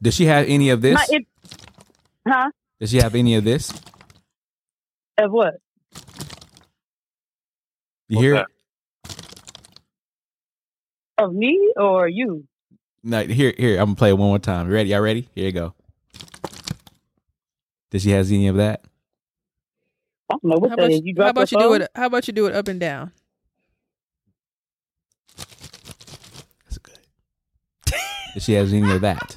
Does she have any of this? My, it, huh? Does she have any of this? Of what? You What's hear? that? Of me or you? No, here, here. I'm gonna play it one more time. You ready? Y'all ready? Here you go. Does she has any of that? I don't know what How that about, is. You you, how about you your do it? How about you do it up and down? That's good. Does she has any of that?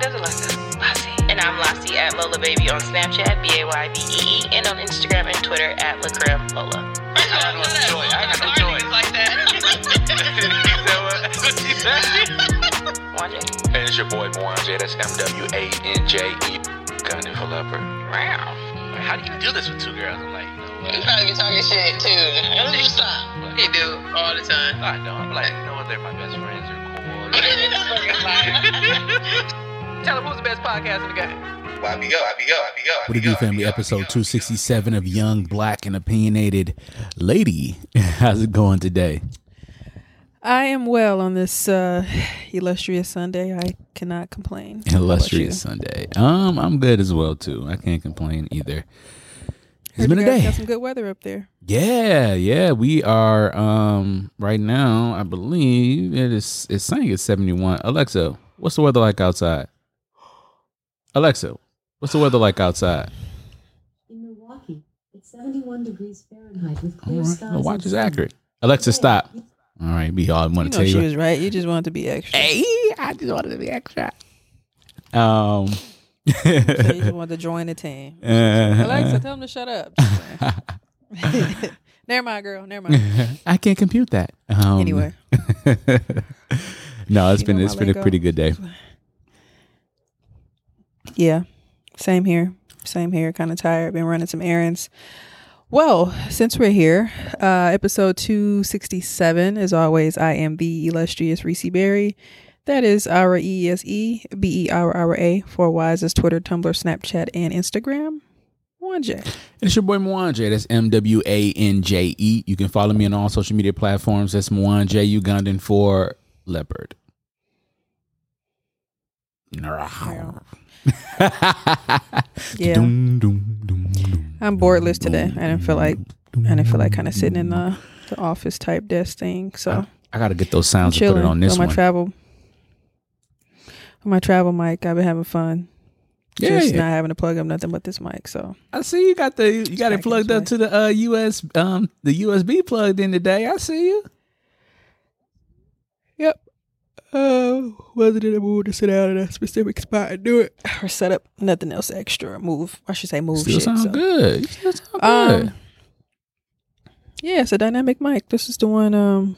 Lassie at Lola Baby on Snapchat, B A Y B E E, and on Instagram and Twitter at Lacrim Lola. I got no joy. I got no joy. like that. One day. And it's your boy Mwanje. That's M W A N J E. Gunning for leopard. Wow. How do you do this with two girls? I'm like, you know You what? probably be talking shit too. Stop. He do all the time. I don't. I'm like, you know what? They're my best friends. They're cool. Tell him who's the best podcast in the game. YBO, YBO, YBO. What it do, family? Episode 267 of Young, Black, and Opinionated Lady. How's it going today? I am well on this uh, illustrious Sunday. I cannot complain. Illustrious? Sunday. Um, I'm good as well too. I can't complain either. It's Heard been a day. Got some good weather up there. Yeah, yeah. We are um right now, I believe it is it's saying it's 71. Alexa, what's the weather like outside? Alexa, what's the weather like outside? In Milwaukee, it's 71 degrees Fahrenheit with clear right. skies. The watch is accurate. Alexa, stop. All right, we all You want to know tell she you. was right. You just wanted to be extra. Hey, I just wanted to be extra. Um So you just wanted to join the team. Alexa, tell him to shut up. Never mind, girl. Never mind. I can't compute that. Um, Anyway. no, it's You been know it's my been a lingo. pretty good day. Yeah, same here. Same here. Kind of tired. Been running some errands. Well, since we're here, uh, episode 267, as always, I am the illustrious Reese Berry. That is our E S E B E R R A. Four Y's is Twitter, Tumblr, Snapchat, and Instagram. J. It's your boy Mwanje. That's M W A N J E. You can follow me on all social media platforms. That's Mwanje Ugandan for leopard. Dum, I'm boardless today. I didn't feel like I didn't feel like kind of sitting in the, the office type desk thing. So I got to get those sounds and put it on this on my one. travel. On my travel mic, I've been having fun. Yeah, just yeah. not having to plug up nothing but this mic. So I see you got the you got it plugged up to the uh, US um the USB plugged in today. I see you. Yep. Uh, wasn't in a mood to sit down in a specific spot and do it or set up nothing else extra. or Move. I should say move Still shit. sound so. good. You still sound Um, good. Yeah, it's a dynamic mic. This is the one. Um,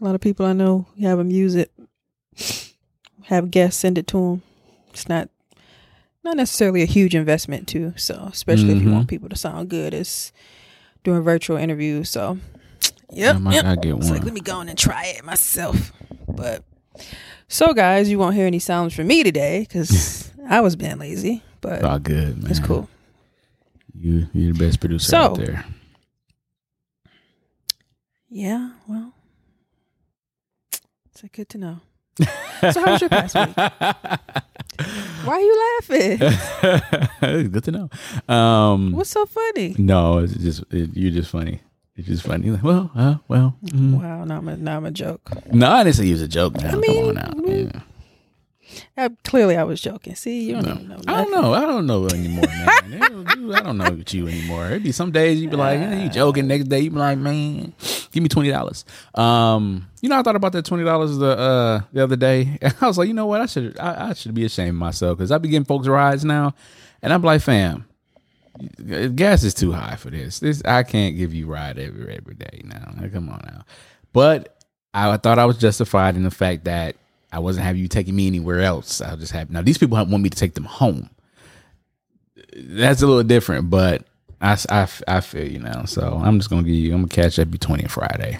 a lot of people I know have them use it. Have guests send it to them. It's not not necessarily a huge investment too. So especially if you want people to sound good, it's doing virtual interviews. So yep, I might yep. gotta get It's like one. let me go in and try it myself. But so guys, you won't hear any sounds from me today because I was being lazy. But It's all good, man. it's cool. You you're the best producer So- out there. Yeah, well, it's good to know. So how was your past week? Why are you laughing? good to know. Um, What's so funny? no, it's just it, you're just funny. It's just funny. Like, well, uh, well. mm. Wow, now I'm a, now I'm a joke. No, I didn't say you was a joke. Now, mean, come on out. Yeah. Uh, clearly, I was joking. See, you don't No. even know. I don't know. I don't know anymore, man. I don't know you anymore. It'd be some days you'd be like, eh, you joking. Next day you'd be like, man, give me twenty dollars. Um, you know, I thought about that twenty dollars the uh the other day. I was like, you know what? I should I, I should be ashamed of myself because I be getting folks rides now, and I'm like, fam, gas is too high for this. This I can't give you ride every every day now. Like, come on now. But I thought I was justified in the fact that I wasn't having you taking me anywhere else. I just have now these people want me to take them home. that's a little different, but I, I, I feel you now. So I'm just gonna give you. I'm gonna catch up between and Friday,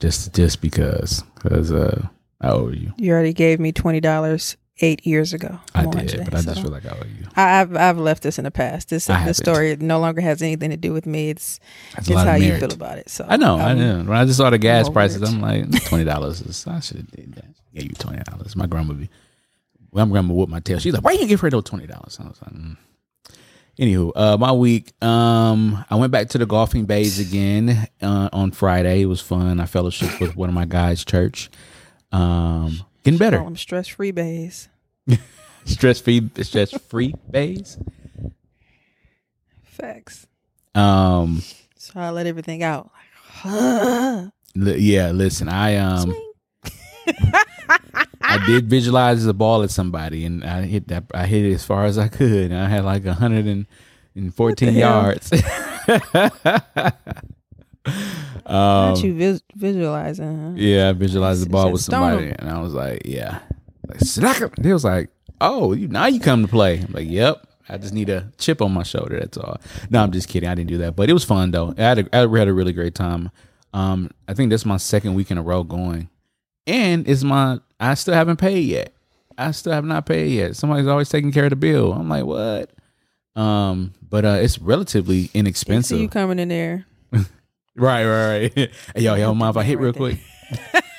just just because because uh I owe you. You already gave me twenty dollars eight years ago. I did, but I just feel like I owe you. I, I've I've left this in the past. This I this story no longer has anything to do with me. It's That's a it's lot of how you feel about it. So I know, I um, know. When I just saw the gas prices. I'm like twenty dollars. is I should have did that. Gave you twenty dollars. My grandma be, my grandma whooped my tail. She's like, "Why you give her those twenty dollars?" I was like, mm. Anywho, uh, my week, um, I went back to the golfing bays again uh, on Friday. It was fun. I fellowship with one of my guys' church. Um, getting Call better. them stress free bays. Stress free, stress free bays. Facts. Um, So I let everything out. Like, li- yeah. Listen, I um. I did visualize the ball at somebody, and I hit that. I hit it as far as I could, and I had like hundred and fourteen yards. Um, Not you vis- visualizing. Huh? yeah, I visualized the ball with somebody, and I was like, "Yeah." Like, slack 'em. They was like, "Oh, you now you come to play." I'm like, "Yep." I just need a chip on my shoulder. That's all. No, I'm just kidding. I didn't do that, but it was fun though. I had a, I had a really great time. Um, I think that's my second week in a row going, and it's my I still haven't paid yet. I still have not paid yet. Somebody's always taking care of the bill. I'm like, what? Um, but uh, it's relatively See inexpensive. you coming in there. right, right, right. hey, yo, yo, mind if I hit real quick?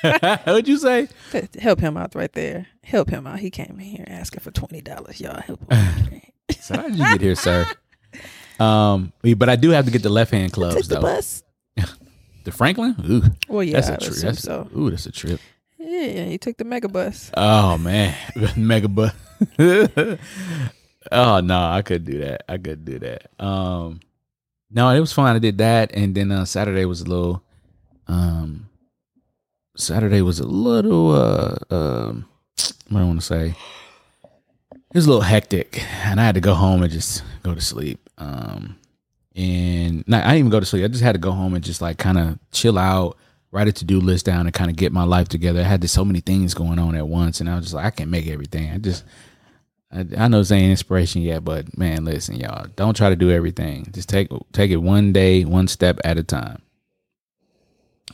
What'd you say? Help him out right there. Help him out. He came in here asking for twenty dollars. Y'all help him. So how did you get here, sir? Um, but I do have to get the left hand Take clubs the though. bus. The Franklin? Ooh, Well, yeah, that's a trip. That's so. ooh, that's a trip. Yeah, yeah, you took the mega bus. Oh man, mega bus. oh no, I could do that. I could do that. Um, no, it was fun. I did that, and then uh, Saturday was a little. Um, Saturday was a little. Uh, um, what do I want to say? It was a little hectic, and I had to go home and just go to sleep. Um, and not, I didn't even go to sleep. I just had to go home and just like kind of chill out, write a to do list down, and kind of get my life together. I had so many things going on at once, and I was just like, I can't make everything. I just, I, I know this ain't inspiration yet, but man, listen, y'all, don't try to do everything. Just take take it one day, one step at a time.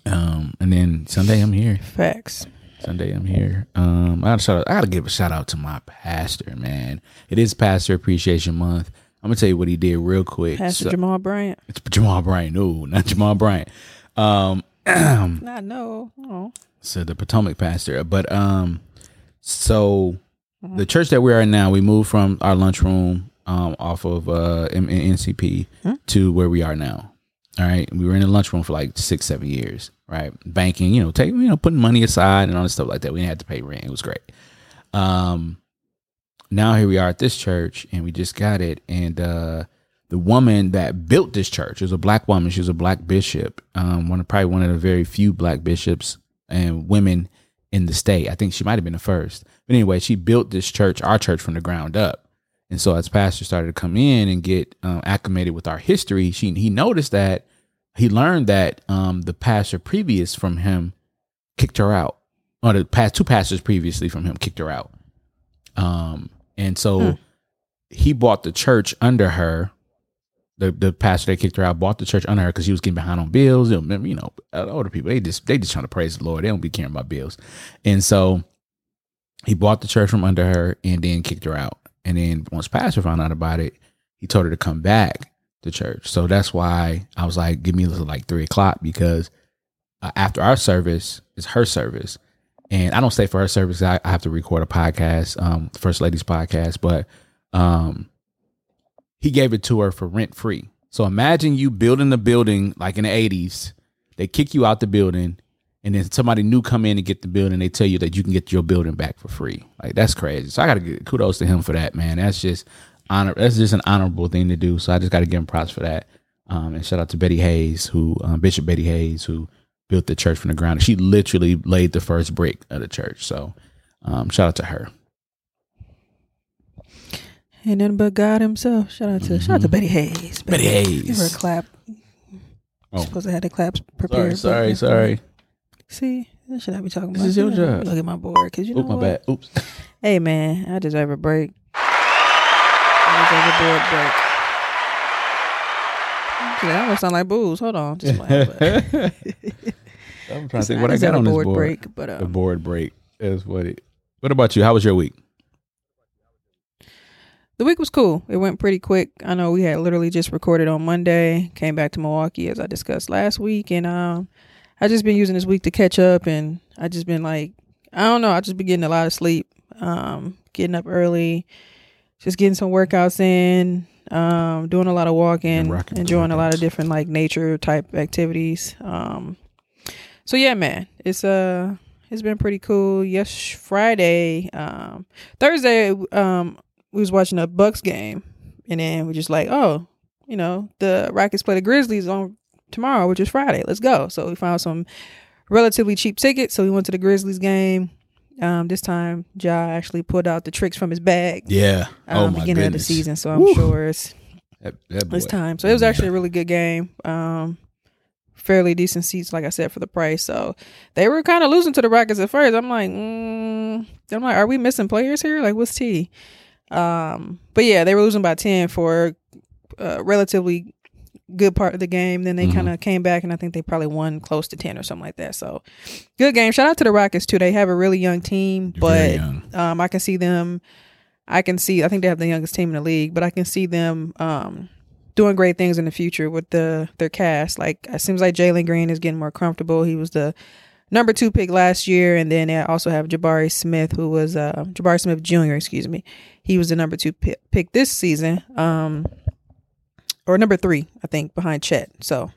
Um, and then Sunday I'm here. Facts. Sunday I'm here. Um, I gotta shout out, I gotta give a shout out to my pastor, man. It is Pastor Appreciation Month. I'm gonna tell you what he did real quick. Pastor So- Jamal Bryant. it's Jamal Bryant. No, not Jamal Bryant. Um, I know. Oh. so the Potomac pastor. But um, so the church that we are in now, we moved from our lunchroom um off of uh M- NCP to where we are now. All right, we were in the lunchroom for like six, seven years. Right, banking, you know, take you know, putting money aside and all this stuff like that. We didn't have to pay rent. It was great. Um, now here we are at this church, and we just got it, and uh the woman that built this church was a black woman. She was a black bishop, um, one of probably one of the very few black bishops and women in the state. I think she might have been the first. But anyway, she built this church, our church, from the ground up. And so as pastor started to come in and get um, acclimated with our history, she he noticed that he learned that um, the pastor previous from him kicked her out, or the past two pastors previously from him kicked her out. Um, and so he bought the church under her. The the pastor that kicked her out bought the church under her because he was getting behind on bills. You know, you know, older people they just they just trying to praise the Lord. They don't be caring about bills, and so he bought the church from under her and then kicked her out. And then once pastor found out about it, he told her to come back to church. So that's why I was like, give me like three o'clock because uh, after our service is her service, and I don't stay for her service. I, I have to record a podcast, um, First Ladies podcast, but um, he gave it to her for rent free. So imagine you building a building like in the eighties. They kick you out the building, and then somebody new come in and get the building. They tell you that you can get your building back for free. Like that's crazy. So I got to give kudos to him for that, man. That's just honor. That's just an honorable thing to do. So I just got to give him props for that. Um, and shout out to Betty Hayes, who um, Bishop Betty Hayes, who built the church from the ground. She literally laid the first brick of the church. So um, shout out to her. and then but God Himself. Shout out to shout out to Betty Hayes. Mm-hmm. Betty Give her a Hayes. clap. Oh. Supposed to have the claps Sorry, prepared. sorry, but- sorry. See, that should I be talking This about? is your Yeah, job. Look at my board, cause you know Oop, my what? bad. Oops. Hey man, I deserve a break. I deserve a board break. That almost sound like booze. Hold on, just playing, I'm trying to think what I got on this board break, but, a um, board break is what it. What about you? How was your week? the week was cool. It went pretty quick. I know we had literally just recorded on Monday, came back to Milwaukee as I discussed last week, and um, I just been using this week to catch up, and I just been like, I don't know, I just been getting a lot of sleep, um, getting up early, just getting some workouts in, um, doing a lot of walking, And rocking with the enjoying a lot of different like nature type activities. Um, so yeah, man, it's uh, it's been pretty cool. Yes, Friday, um, Thursday, um, we was watching a Bucks game, and then we just like, oh, you know, the Rockets play the Grizzlies on tomorrow, which is Friday. Let's go. So we found some relatively cheap tickets. So we went to the Grizzlies game. Um, this time, Ja actually pulled out the tricks from his bag. Yeah. Um, oh my beginning goodness. of the season. So I'm Woo. sure it's That, that it's time. So it was actually a really good game. Um, fairly decent seats, like I said, for the price. So they were kind of losing to the Rockets at first. I'm like, mm, I'm like, are we missing players here? Like, what's T? Um, but yeah, they were losing by ten for a relatively good part of the game. Then they Mhm. kind of came back, and I think they probably won close to ten or something like that. So good game. Shout out to the Rockets too. They have a really young team, You're but young. um, I can see them. I can see. I think they have the youngest team in the league, but I can see them um, doing great things in the future with the their cast. Like it seems like Jalen Green is getting more comfortable. He was the number two pick last year, and then they also have Jabari Smith, who was uh, Jabari Smith Jr. Excuse me. He was the number two pick, pick this season, um, or number three, I think, behind Chet. So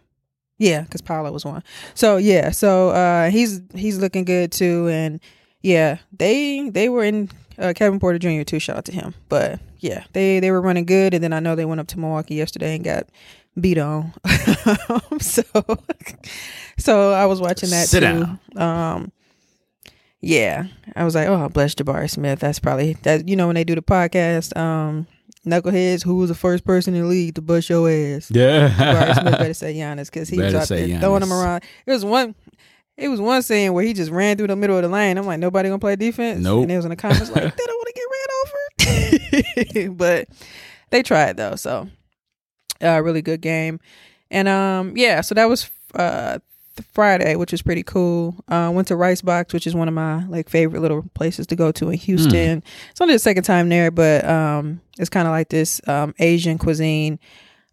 yeah, because Paolo was one. So yeah, so uh, he's he's looking good too, and yeah, they they were in uh, Kevin Porter Jr. too. Shout out to him. But yeah, they they were running good, and then I know they went up to Milwaukee yesterday and got beat on. so so I was watching that Sit too. Um, yeah, I was like, oh, bless Jabari Smith. That's probably that. You know when they do the podcast, um, knuckleheads. Who was the first person in the league to bust your ass? Yeah. Jabari Smith better say Giannis because he was out there throwing them around. It was one. It was one scene where he just ran through the middle of the lane. I'm like, nobody gonna play defense. Nope. And it was in the comments like, they don't want to get ran over. but they tried though, so uh, really good game. And um, yeah, so that was uh Friday, which was pretty cool. Uh, went to Rice Box, which is one of my like favorite little places to go to in Houston. It's only the second time there, but um, it's kind of like this um Asian cuisine.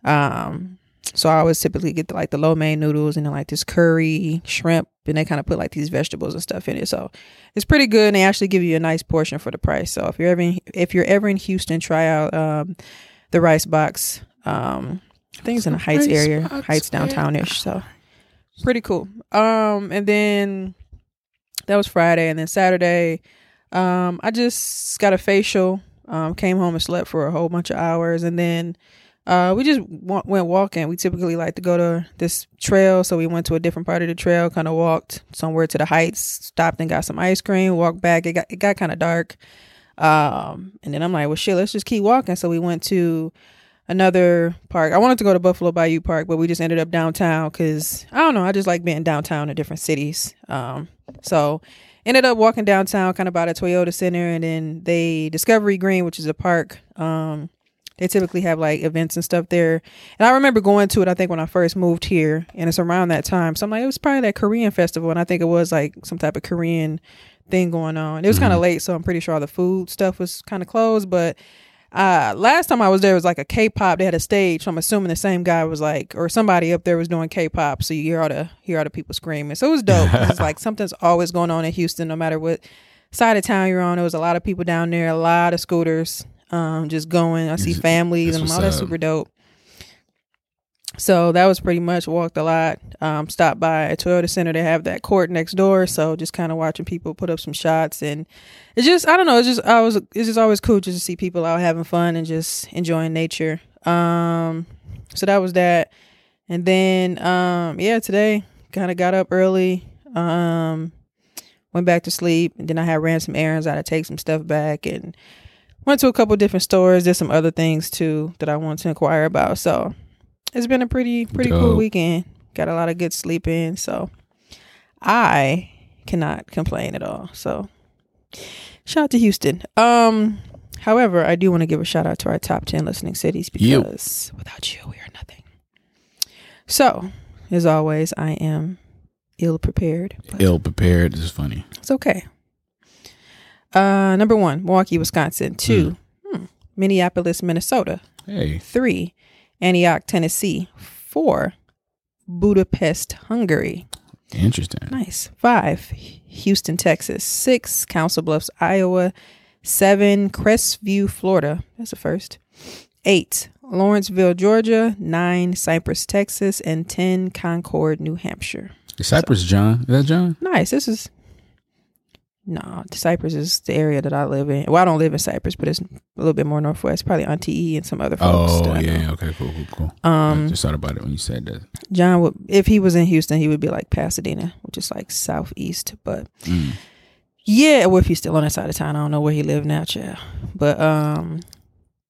Um, so I always typically get the, like the lo mein noodles and then like this curry, shrimp, and they kind of put like these vegetables and stuff in it. So it's pretty good, and they actually give you a nice portion for the price. So if you're ever in, if you're ever in Houston, try out um, the Rice Box. Um, I think it's in the Heights Rice area, Box, Heights downtownish. So pretty cool. Um, and then that was Friday, and then Saturday, um, I just got a facial. Um, came home and slept for a whole bunch of hours, and then uh, we just wa- went walking. We typically like to go to this trail, so we went to a different part of the trail. Kind of walked somewhere to the heights, stopped and got some ice cream. Walked back. It got it got kind of dark, um, and then I'm like, well, shit, let's just keep walking. So we went to another park. I wanted to go to Buffalo Bayou Park, but we just ended up downtown because I don't know. I just like being downtown in different cities. Um, so ended up walking downtown, kind of by the Toyota Center, and then they Discovery Green, which is a park. Um, they typically have like events and stuff there. And I remember going to it, I think, when I first moved here, and it's around that time. So I'm like, it was probably that Korean festival, and I think it was like some type of Korean thing going on. It was kind of late, so I'm pretty sure all the food stuff was kind of closed. But uh, last time I was there it was like a K-pop. They had a stage, so I'm assuming the same guy was like, or somebody up there was doing K-pop. So you hear all the hear all the people screaming. So it was dope. it's like something's always going on in Houston, no matter what side of town you're on. There was a lot of people down there, a lot of scooters, um, just going. I see families and all that's up. super dope. So that was pretty much walked a lot. Um, stopped by a Toyota Center. They have that court next door, so just kind of watching people put up some shots, and it's just I don't know. It's just I was it's just always cool just to see people out having fun and just enjoying nature. Um, so that was that, and then um, yeah, today kind of got up early. Um, went back to sleep, and then I had ran some errands. I had to take some stuff back and went to a couple different stores. Did some other things too that I wanted to inquire about. So it's been a pretty pretty cool weekend. Got a lot of good sleep in, so I cannot complain at all. So shout out to Houston. Um, however, I do want to give a shout out to our top ten listening cities You. because without you, we are nothing. So, as always, I am ill prepared. Ill prepared. Is funny. It's okay. Uh, number one, Milwaukee, Wisconsin. Two, hmm, Minneapolis, Minnesota. Hey, Three, Antioch, Tennessee. Four, Budapest, Hungary. interesting. Nice. Five, Houston, Texas. Six, Council Bluffs, Iowa. Seven, Crestview, Florida. That's the first. Eight, Lawrenceville, Georgia. Nine, Cypress, Texas. And 10, Concord, New Hampshire. Cypress John. Is that John? Nice. This is no Cypress is the area that I live in. Well, I don't live in Cypress, but it's a little bit more northwest, probably Auntie E and some other folks. Oh yeah. Okay, cool, cool, cool. I Um, just thought about it when you said that. John would if he was in Houston, he would be like Pasadena, which is like southeast. But Mm. yeah, well, if he's still on that side of town, I don't know where he live now, child. But um,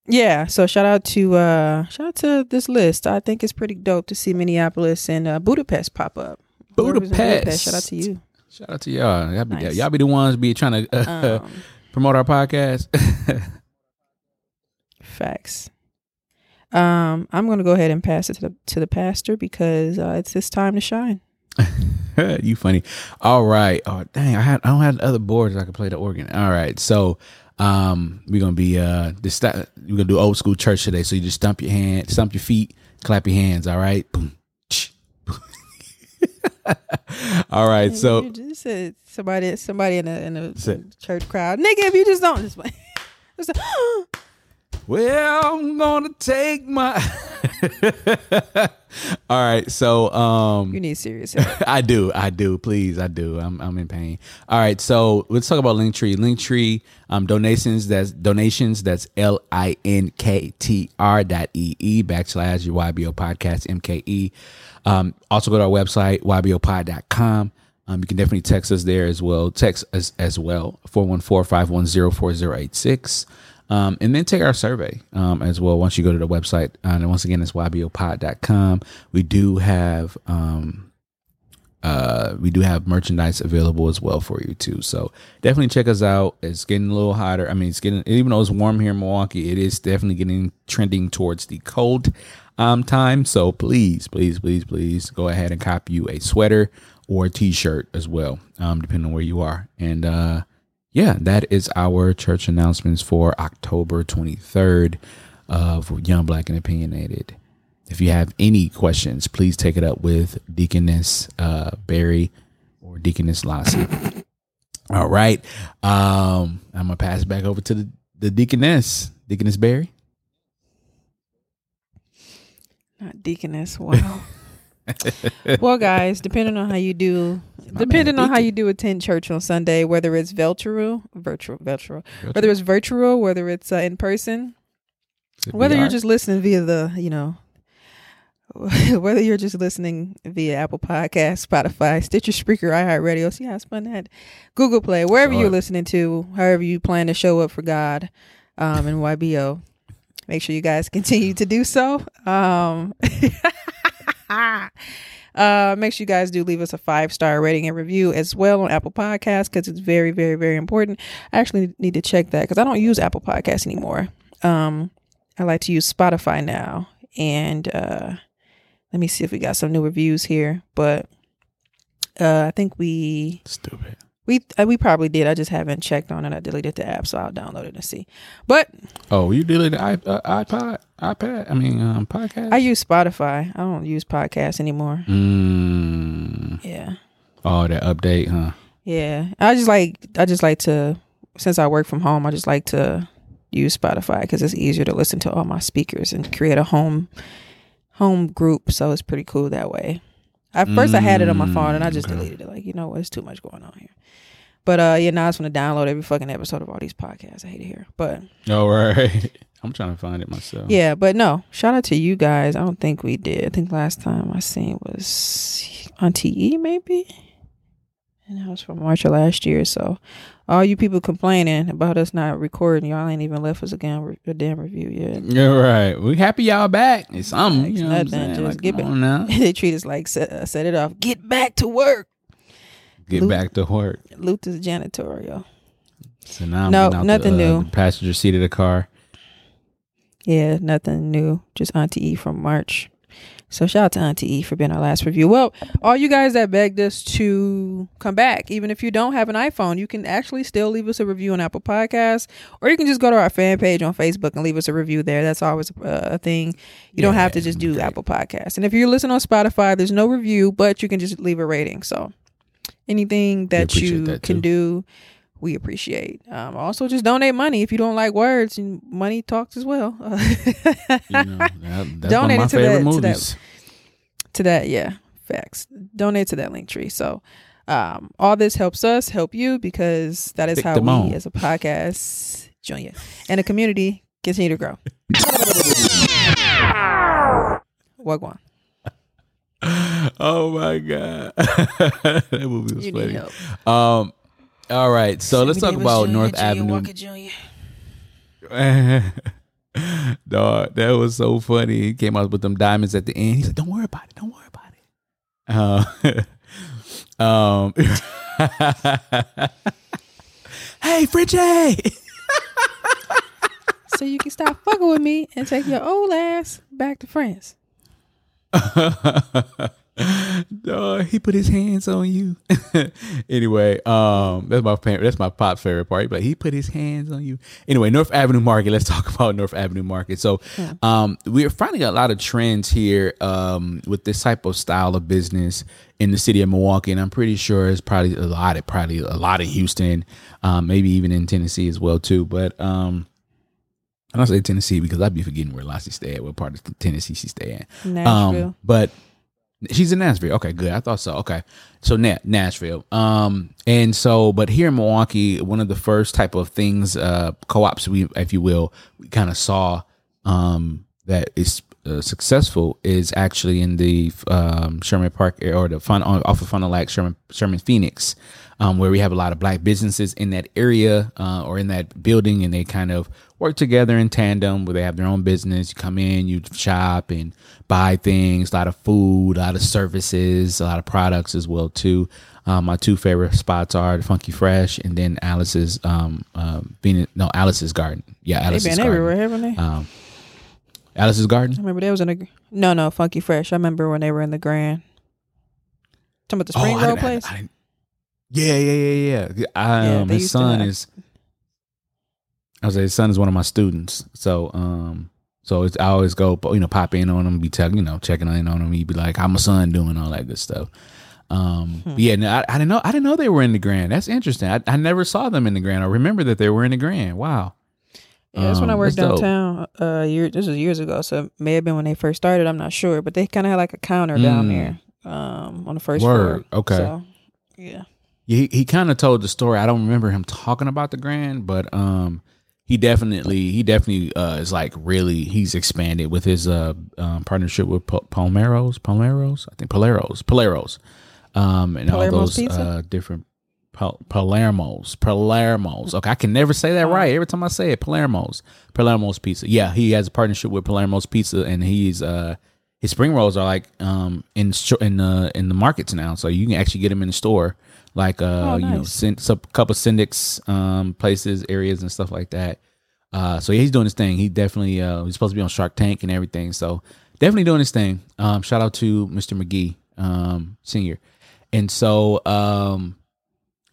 yeah. So shout out to uh, shout out to this list. I think it's pretty dope to see Minneapolis and uh, Budapest pop up. In Budapest. Shout out to you. Shout out to y'all. Y'all be, Nice. y'all be the ones be trying to uh, Um, promote our podcast. Facts. Um, I'm gonna go ahead and pass it to the to the pastor because uh, it's his time to shine. you funny. All right. Oh dang, I had I don't have other boards I could play the organ. All right. So um we're gonna be uh this we're gonna do old school church today. So you just stump your hand, stump your feet, clap your hands, all right? Boom. All right, so you just said somebody somebody in a in a church crowd, nigga. If you just don't just, just Well, I'm gonna take my. All right, so um, you need serious help. I do, I do. Please, I do. I'm I'm in pain. All right, so let's talk about Linktree. Linktree um, donations. That's donations. That's L I N K T R dot E E backslash your YBO podcast MKE. Um, also go to our website ybopod.com. Um, you can definitely text us there as well. Text us as well 414-510-4086. Um, and then take our survey um, as well once you go to the website. And once again, it's ybopod.com. We do have um, uh, we do have merchandise available as well for you too. So definitely check us out. It's getting a little hotter. I mean, it's getting even though it's warm here in Milwaukee, it is definitely getting trending towards the cold um, time. So please, please, please, please go ahead and copy you a sweater or a t-shirt as well, um, depending on where you are. And uh, yeah, that is our church announcements for October 23rd of Young Black and Opinionated. If you have any questions, please take it up with Deaconess uh, Barry or Deaconess Lassie. All right. Um, I'm gonna pass it back over to the, the Deaconess, Deaconess Barry. Not deaconess. Wow. well, guys, depending on how you do, depending on how you do attend church on Sunday, whether it's virtual, virtual, virtual, whether it's virtual, whether it's uh, in person, whether you're just listening via the, you know, whether you're just listening via Apple Podcast, Spotify, Stitcher, Spreaker, iHeartRadio, see how I spun that, Google Play, wherever you're listening to, however you plan to show up for God, um, and YBO. Make sure you guys continue to do so. Um, uh, make sure you guys do leave us a five star rating and review as well on Apple Podcasts because it's very, very, very important. I actually need to check that because I don't use Apple Podcasts anymore. Um, I like to use Spotify now, and uh, let me see if we got some new reviews here. But uh, I think we stupid. We uh, we probably did. I just haven't checked on it. I deleted the app, so I'll download it and see. But Oh, you deleted uh, iPod, iPad. I mean, um, podcast. I use Spotify. I don't use podcasts anymore. Mm, Yeah. oh, that update, huh? Yeah, I just like I just like to since I work from home, I just like to use Spotify because it's easier to listen to all my speakers and create a home home group. So it's pretty cool that way. At first, I had it on my phone and I just Mm, okay. deleted it. Like you know, what, there's too much going on here. But uh, yeah, now I just want to download every fucking episode of all these podcasts. I hate it here, but All right. I'm trying to find it myself. yeah, but no. Shout out to you guys. I don't think we did. I think last time I seen was on TE maybe, and that was from March of last year. So, all you people complaining about us not recording, y'all ain't even left us a damn, a damn review yet. You're right. We happy y'all back. It's something. It's You know nothing. Just Like, get back. now. they treat us like set, uh, set it off. Get back to work. Get Loot- back to work. Luther's janitorial. So now No, nothing the, uh, new. passenger seat of the car. Yeah, nothing new. Just Auntie E from March. So shout out to Auntie E for being our last review. Well, all you guys that begged us to come back, even if you don't have an iPhone, you can actually still leave us a review on Apple Podcasts, or you can just go to our fan page on Facebook and leave us a review there. That's always a, a thing. You don't have to just do Apple Podcasts. And if you're listening on Spotify, there's no review, but you can just leave a rating. So anything that you that, can do, we appreciate. Um, also, just donate money if you don't like words. And money talks as well. You know, that, that's one Donate of my to favorite that- to that- to that yeah facts donate to that link tree so um all this helps us help you because that is Pick how we on. as a podcast join junior and a community continue to grow Wagwan. oh my god, that movie was You need funny. help. Um, all right, so let's talk Davis about Jr., North Junior Avenue. Walker Jr. Dog, that was so funny. He came out with them diamonds at the end. He said, "Don't worry about it. Don't worry about it." Uh, um, hey, Fritchie. so you can stop fucking with me and take your old ass back to France Dog, he put his hands on you. anyway, um, that's my parent, that's my pop favorite part. But he put his hands on you. Anyway, North Avenue Market. Let's talk about North Avenue Market. So, um, we're finding a lot of trends here, um, with this type of style of business in the city of Milwaukee, and I'm pretty sure it's probably a lot. It probably a lot in Houston, um, maybe even in Tennessee as well too. But um. I don't say Tennessee because I'd be forgetting where Lassie stay at, what part of Tennessee she stay at. Nashville. Um, but she's in Nashville. Okay, good. I thought so. Okay, so Na- Nashville. Um, and so, but here in Milwaukee, one of the first type of things, uh, co-ops, we, if you will, we kind of saw, um, that is uh, successful is actually in the um, Sherman Park or the fun off of Fond du Lac, Sherman Sherman Phoenix, um, where we have a lot of black businesses in that area uh, or in that building, and they kind of work together in tandem where they have their own business. You come in, you shop and buy things, a lot of food, a lot of services, a lot of products as well too. Um, my two favorite spots are Funky Fresh and then Alice's um um Venus, no Alice's Garden. Yeah, They've been Garden. everywhere, haven't they? Um, Alice's Garden. I remember they was in a no, no, Funky Fresh. I remember when they were in the Grand. Talking about the Spring Oh, I Roll didn't- place. I didn't- yeah, yeah, yeah, yeah. I, Yeah, um, his son is. I was like, his son is one of my students, so um, so it's I always go, you know, pop in on him, be telling, you know, checking in on him. He'd be like, "How my son doing?" All that good stuff. Um, Hmm. yeah, no, I, I didn't know. I didn't know they were in the Grand. That's interesting. I, I never saw them in the Grand. I remember that they were in the Grand. Wow. Yeah, that's when I Um, worked that's dope. downtown. Uh, year this was years ago, so it may have been when they first started. I'm not sure, but they kind of had like a counter down Mm. there, um, on the first Word. floor. Okay. So, yeah. He he kind of told the story. I don't remember him talking about the Grand, but um, he definitely he definitely uh is like really he's expanded with his uh um, partnership with Pal- Palmeros, Palmeros, I think Paleros, Paleros, um, and all those Pizza? uh different. Pal- Palermo's, Palermo's. Okay, I can never say that Oh. right. Every time I say it, Palermo's, Palermo's Pizza. Yeah, he has a partnership with Palermo's Pizza, and he's uh his spring rolls are like um in in the in the markets now, so you can actually get them in the store, like uh Oh, you know nice. syn- some couple syndics um places areas and stuff like that. Uh, so yeah, he's doing his thing. He definitely uh he's supposed to be on Shark Tank and everything. So definitely doing his thing. Um, shout out to Mr. McGee, um, senior, and so um.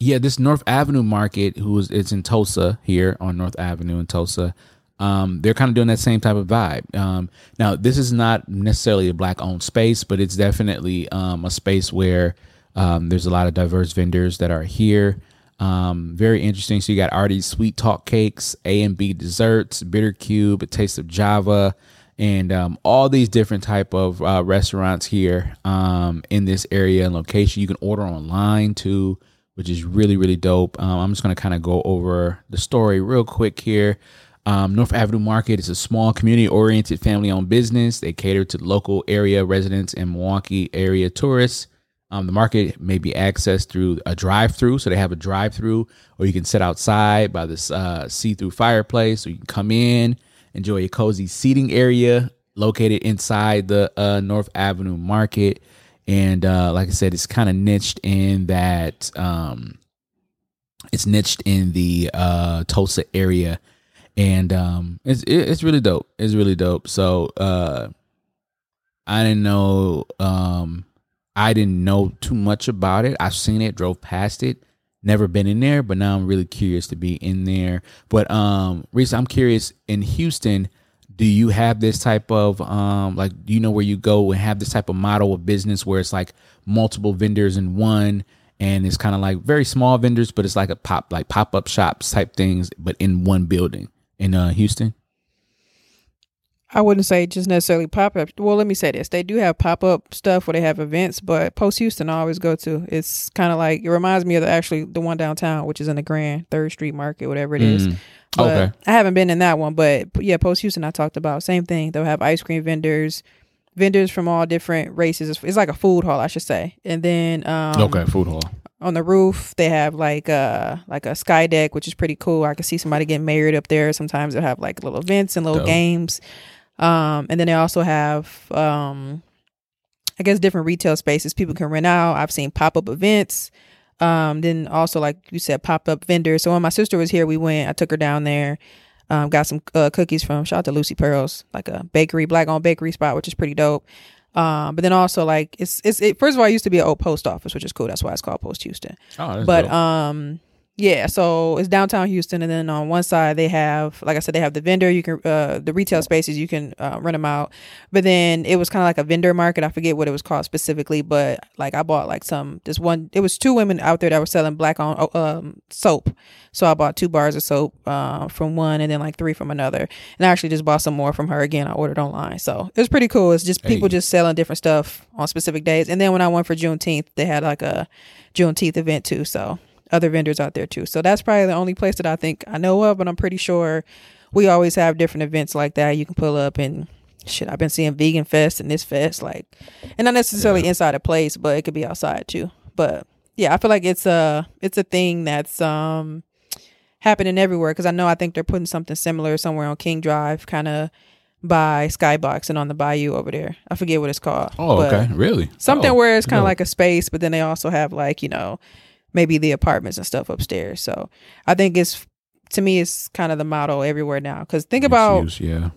Yeah, this North Avenue Market, who is it's in Tosa here on North Avenue in Tosa. Um, they're kind of doing that same type of vibe. Um, now, this is not necessarily a black-owned space, but it's definitely um, a space where um, there's a lot of diverse vendors that are here. Um, very interesting. So you got Artie's Sweet Talk Cakes, A and B Desserts, Bitter Cube, A Taste of Java, and um, all these different type of uh, restaurants here in this area and location. You can order online too which is really really dope. Um, I'm just gonna kind of go over the story real quick here. Um, North Avenue Market is a small community-oriented family-owned business. They cater to local area residents and Milwaukee area tourists. Um, the market may be accessed through a drive-through, so they have a drive-through, or you can sit outside by this uh, see-through fireplace, So you can come in, enjoy a cozy seating area located inside the uh, North Avenue Market and uh, like I said, it's kind of niched in that um, it's niched in the uh, Tosa area, and um, it's it, it's really dope. It's really dope. So uh, I didn't know. Um, I didn't know too much about it. I've seen it, drove past it, never been in there, but now I'm really curious to be in there. But um, Reese, I'm curious in Houston. Do you have this type of um, like? Do you know where you go and have this type of model of business where it's like multiple vendors in one? And it's kind of like very small vendors, but it's like a pop, like pop up shops type things, but in one building in uh, Houston. I wouldn't say just necessarily pop up. Well, let me say this: they do have pop up stuff where they have events, but Post Houston I always go to. It's kind of like it reminds me of the actually the one downtown, which is in the Grand Third Street Market, whatever it is. Mm. But Okay. I haven't been in that one, but yeah, Post Houston I talked about same thing. They'll have ice cream vendors, vendors from all different races. It's, it's like a food hall, I should say. And then um, okay, food hall. On the roof. They have like uh like a sky deck which is pretty cool. I can see somebody getting married up there. Sometimes they'll have like little events and little Dope. games. Um and then they also have um i guess different retail spaces people can rent out. I've seen pop-up events. Um then also like you said pop-up vendors. So when my sister was here we went i took her down there um, got some uh, cookies from shout out to Lucy Pearls, like a bakery, black owned bakery spot, which is pretty dope. Um, but then also like it's it's it, first of all, it used to be an old post office, which is cool. That's why it's called Post Houston Oh, that's but dope. um yeah so it's downtown houston and then on one side they have like i said they have the vendor you can uh the retail spaces you can uh, rent them out. But then it was kind of like a vendor market i forget what it was called specifically but like i bought like some this one it was two women out there that were selling black on oh, um soap. So i bought two bars of soap uh, from one and then like three from another. And i actually just bought some more from her again i ordered online. So it was pretty cool. It's just people Hey. just selling different stuff on specific days. And then when i went for juneteenth they had like a juneteenth event too so other vendors out there too. So that's probably the only place that I think I know of, but I'm pretty sure we always have different events like that. You can pull up and shit. I've been seeing vegan fest and this fest, like, and not necessarily inside a place, but it could be outside too. But yeah, I feel like it's a it's a thing that's um happening everywhere because I know I think they're putting something similar somewhere on King Drive, kind of by Skybox and on the Bayou over there. I forget what it's called. oh, okay, really? something Oh, where it's kind of dope. like a space, but then they also have like you know maybe the apartments and stuff upstairs. So I think it's to me it's kind of the model everywhere now. Because think Mixed about use, yeah.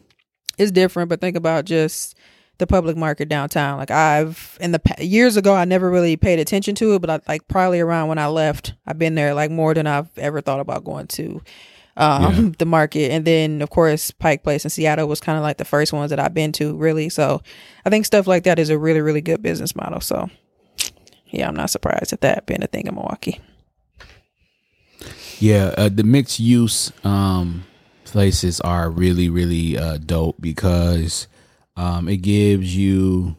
it's different, but think about just the public market downtown. Like I've in the years ago, I never really paid attention to it, but I, like probably around when I left, I've been there like more than I've ever thought about going to um, Yeah. the market. And then of course Pike Place in Seattle was kind of like the first ones that I've been to really. So I think stuff like that is a really really good business model. So yeah, I'm not surprised at that being a thing in Milwaukee. Yeah, uh, the mixed use um, places are really, really uh, dope because um, it gives you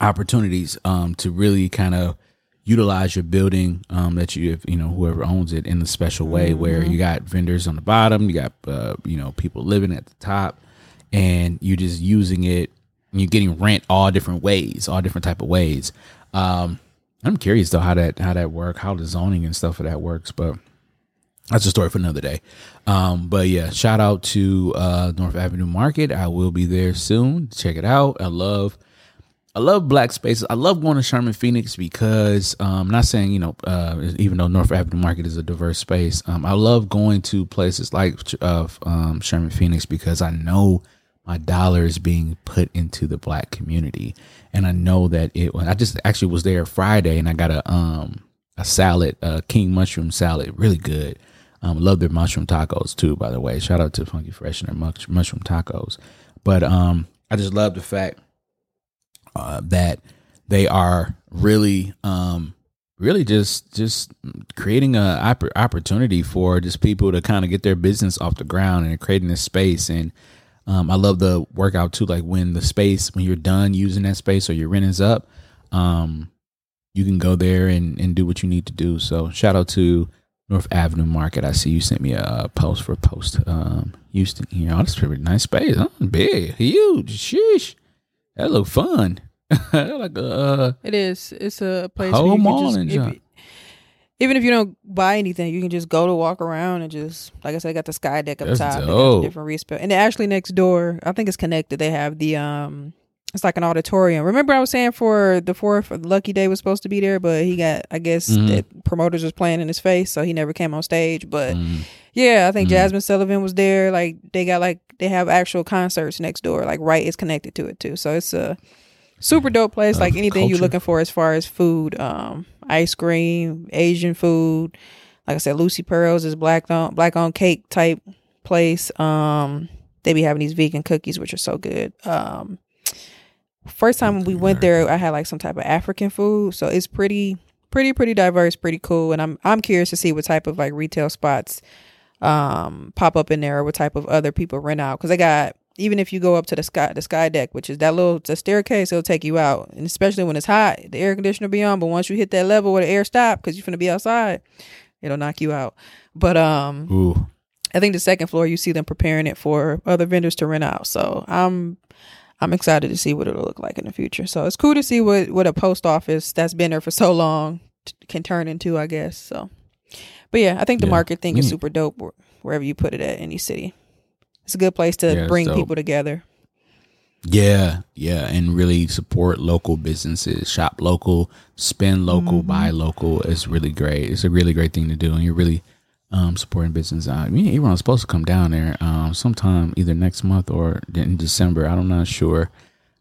opportunities um, to really kind of utilize your building um, that you, you know, whoever owns it in a special way. Where you got vendors on the bottom, you got uh, you know people living at the top, and you're just using it. And you're getting rent all different ways, all different type of ways. Um, I'm curious though how that how that work, how the zoning and stuff of that works, but that's a story for another day. Um, but yeah, shout out to uh, North Avenue Market. I will be there soon. Check it out. I love I love black spaces. I love going to Sherman Phoenix because um, I'm not saying you know uh, even though North Avenue Market is a diverse space, um, I love going to places like uh, um, Sherman Phoenix because I know my dollar is being put into the black community, and I know that it. I just actually was there Friday and I got a um a salad, a king mushroom salad, really good. Um, love their mushroom tacos too, by the way. Shout out to Funky Fresh and their mushroom tacos. But um, I just love the fact uh, that they are really um really just just creating a oppor- opportunity for just people to kind of get their business off the ground and creating this space and um, I love the workout too. Like when the space, when you're done using that space or your rent is up, um, you can go there and, and do what you need to do. So shout out to North Avenue Market. I see you sent me a post for post um, Houston here. Oh, that's pretty nice space. Huh? Big, huge. Sheesh. That look fun. like uh It is. It's a place Whole where you mall just, and if junk. you- even if you don't buy anything, you can just go to walk around and just like I said, I got the sky deck up That's top. Dope. different respa And actually next door, I think it's connected. They have the um, it's like an auditorium. Remember I was saying for the fourth, Lucky Daye was supposed to be there, but he got I guess Mhm. that promoters was playing in his face, so he never came on stage. But mm, Yeah, I think Mm. Jazmine Sullivan was there. Like they got like they have actual concerts next door. Like right is connected to it too. So it's a super dope place. Like anything you're looking for as far as food, um, ice cream, Asian food. Like I said, Lucy Pearls is black on black on cake type place. Um, they be having these vegan cookies which are so good. Um, first time we went there, I had like some type of African food. So it's pretty pretty pretty diverse, pretty cool. And I'm I'm curious to see what type of like retail spots um pop up in there or what type of other people rent out because they got even if you go up to the sky the sky deck which is that little the staircase it'll take you out and especially when it's hot the air conditioner be on but once you hit that level where the air stop because you're gonna be outside it'll knock you out but um Ooh. i think the second floor you see them preparing it for other vendors to rent out so i'm i'm excited to see what it'll look like in the future so it's cool to see what what a post office that's been there for so long t- can turn into i guess so but yeah i think the Yeah. market thing is Mm. super dope wherever you put it at any city it's a good place to Yeah, bring dope. people together Yeah, yeah, and really support local businesses, shop local, spend local, Mm-hmm. buy local. It's really great. It's a really great thing to do, and you're really um, supporting business. I mean, everyone's supposed to come down there um, sometime, either next month or in December. I'm not sure.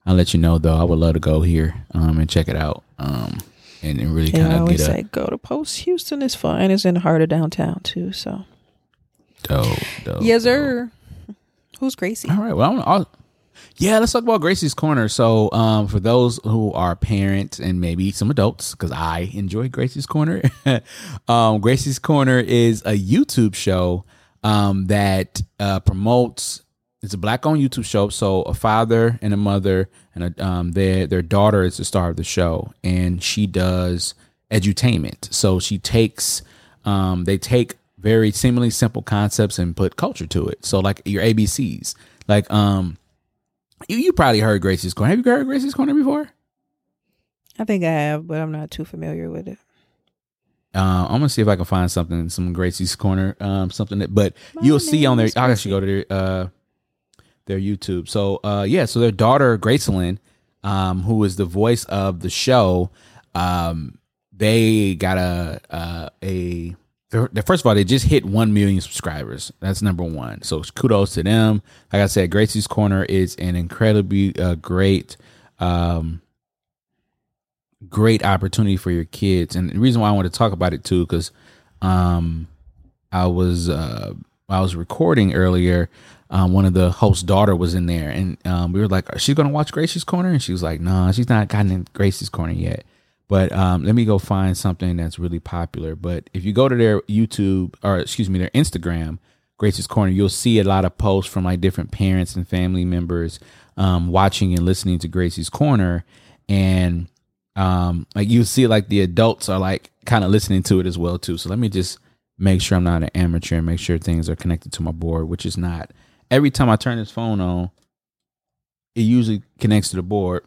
I'll let you know though. I would love to go here um, and check it out, um, and, and really kind of get a say go to post houston is fun and it's in the heart of downtown too so dope, dope. yes dope. Who's gracie All right. Well, I'll, yeah, let's talk about Gracie's Corner. So, um, for those who are parents and maybe some adults, because I enjoy Gracie's Corner, um, Gracie's Corner is a YouTube show um, that uh, promotes. It's a black-owned YouTube show. So, a father and a mother and a, um, their their daughter is the star of the show, and she does edutainment. So she takes, um, they take very seemingly simple concepts and put culture to it. So like your ABCs, like um, you, you probably heard Gracie's Corner. Have you heard Gracie's Corner before? i think i have but i'm not too familiar with it Uh, I'm gonna see if I can find something, some Gracie's Corner, um, something that. But you'll see on their. I'll actually go to their uh, their YouTube. So uh, yeah, so their daughter Gracelyn, um, who is the voice of the show, um, they got a uh, a. First of all, they just hit one million subscribers. That's number one. So kudos to them. Like I said, Gracie's Corner is an incredibly uh, great. Um, great opportunity for your kids. And the reason why I want to talk about it too, because um, I was uh, I was recording earlier. Um, one of the host's daughter was in there, and um, we were like, "She's gonna watch Gracie's Corner," and she was like, "No, she's not gotten in Gracie's Corner yet." But um, let me go find something that's really popular. But if you go to their YouTube or excuse me, their Instagram, Gracie's Corner, you'll see a lot of posts from like different parents and family members um, watching and listening to Gracie's Corner, and um, like you see, like the adults are like kind of listening to it as well too. So let me just make sure I'm not an amateur and make sure things are connected to my board, which is not. Every time I turn this phone on, it usually connects to the board.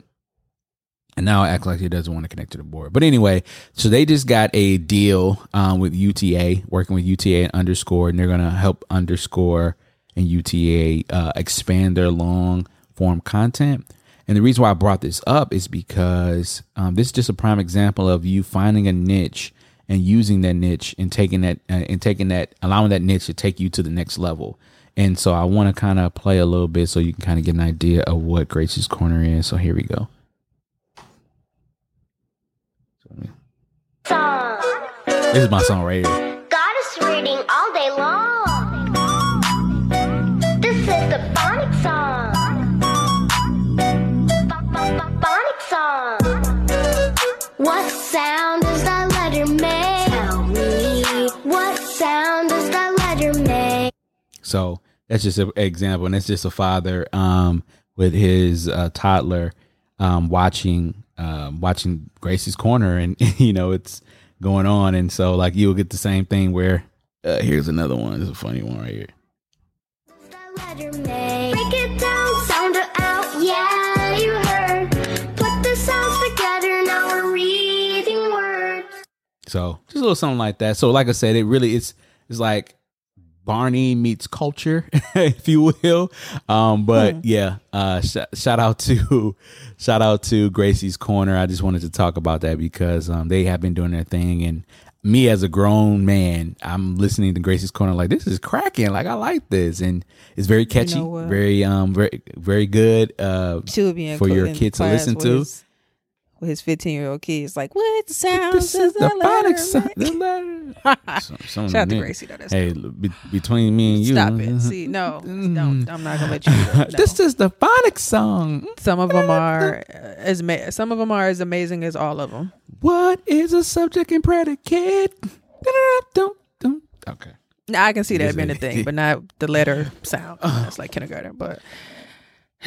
And now act like he doesn't want to connect to the board. But anyway, so they just got a deal um, with UTA, working with UTA and Underscore, and they're going to help Underscore and UTA uh, expand their long form content. And the reason why I brought this up is because um, this is just a prime example of you finding a niche and using that niche and taking that uh, and taking that allowing that niche to take you to the next level. And so I want to kind of play a little bit so you can kind of get an idea of what Gracie's Corner is. So here we go. So let me- This is my song right here. Goddess reading all day long. This is the Phonic song. Phonic song. What sound does that letter make? Tell me. What sound does that letter make? So that's just an example, and it's just a father um, with his uh, toddler um, watching um, watching Gracie's Corner, and you know it's going on, and so like you'll get the same thing where uh, here's another one. It's a funny one right here. That letter make? Break it down, sound it out. Yeah, you heard. Put the sounds together. Now we're reading words. So just a little something like that. So like I said, it really it's it's like Barney meets culture, if you will. Um, but yeah, uh, sh- shout out to shout out to Gracie's Corner. I just wanted to talk about that because um, they have been doing their thing, and me as a grown man, I'm listening to Gracie's Corner like this is cracking. Like I like this, and it's very catchy, what? very um, very very good. Uh, She would be in For your kids to listen to? His- with his 15 year old kids, like, what sounds this is does the letter phonics. make?" The letter. Some- some of Shout out to Gracie, though. That's Hey, be, between me and you, Stop it. See, no, don't. I'm not gonna let you. No. this is the phonics song. some of them are uh, as ma- some of them are as amazing as all of them. What is a subject and predicate? Dun, dun. Okay. Now I can see that Yes, being a thing, but not the letter sound. That's like kindergarten. But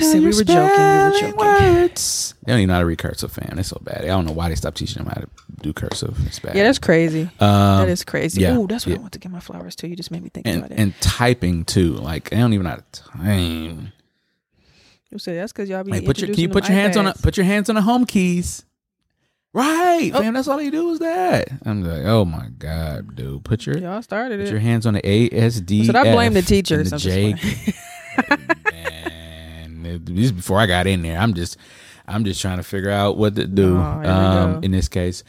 See, we were joking. We were joking. Words. They don't even know how to read cursive, fam. They're so bad. I don't know why they stopped teaching them how to do cursive. It's bad. Yeah, that's crazy. um, that is crazy. yeah, Ooh, that's what yeah. I want to get my flowers to. You just made me think and about it. and typing too. Like I don't even know how to time. you say that's because y'all be Like put your can you put your hands on a, put your hands on the home keys. Right, Oh. fam. That's all you do is that. I'm like, oh my god, dude. Put your Y'all started put it. your hands on the A S D. So I blame the teachers. the J. It- this is before I got in there. I'm just I'm just trying to figure out what to do Oh, um, in this case.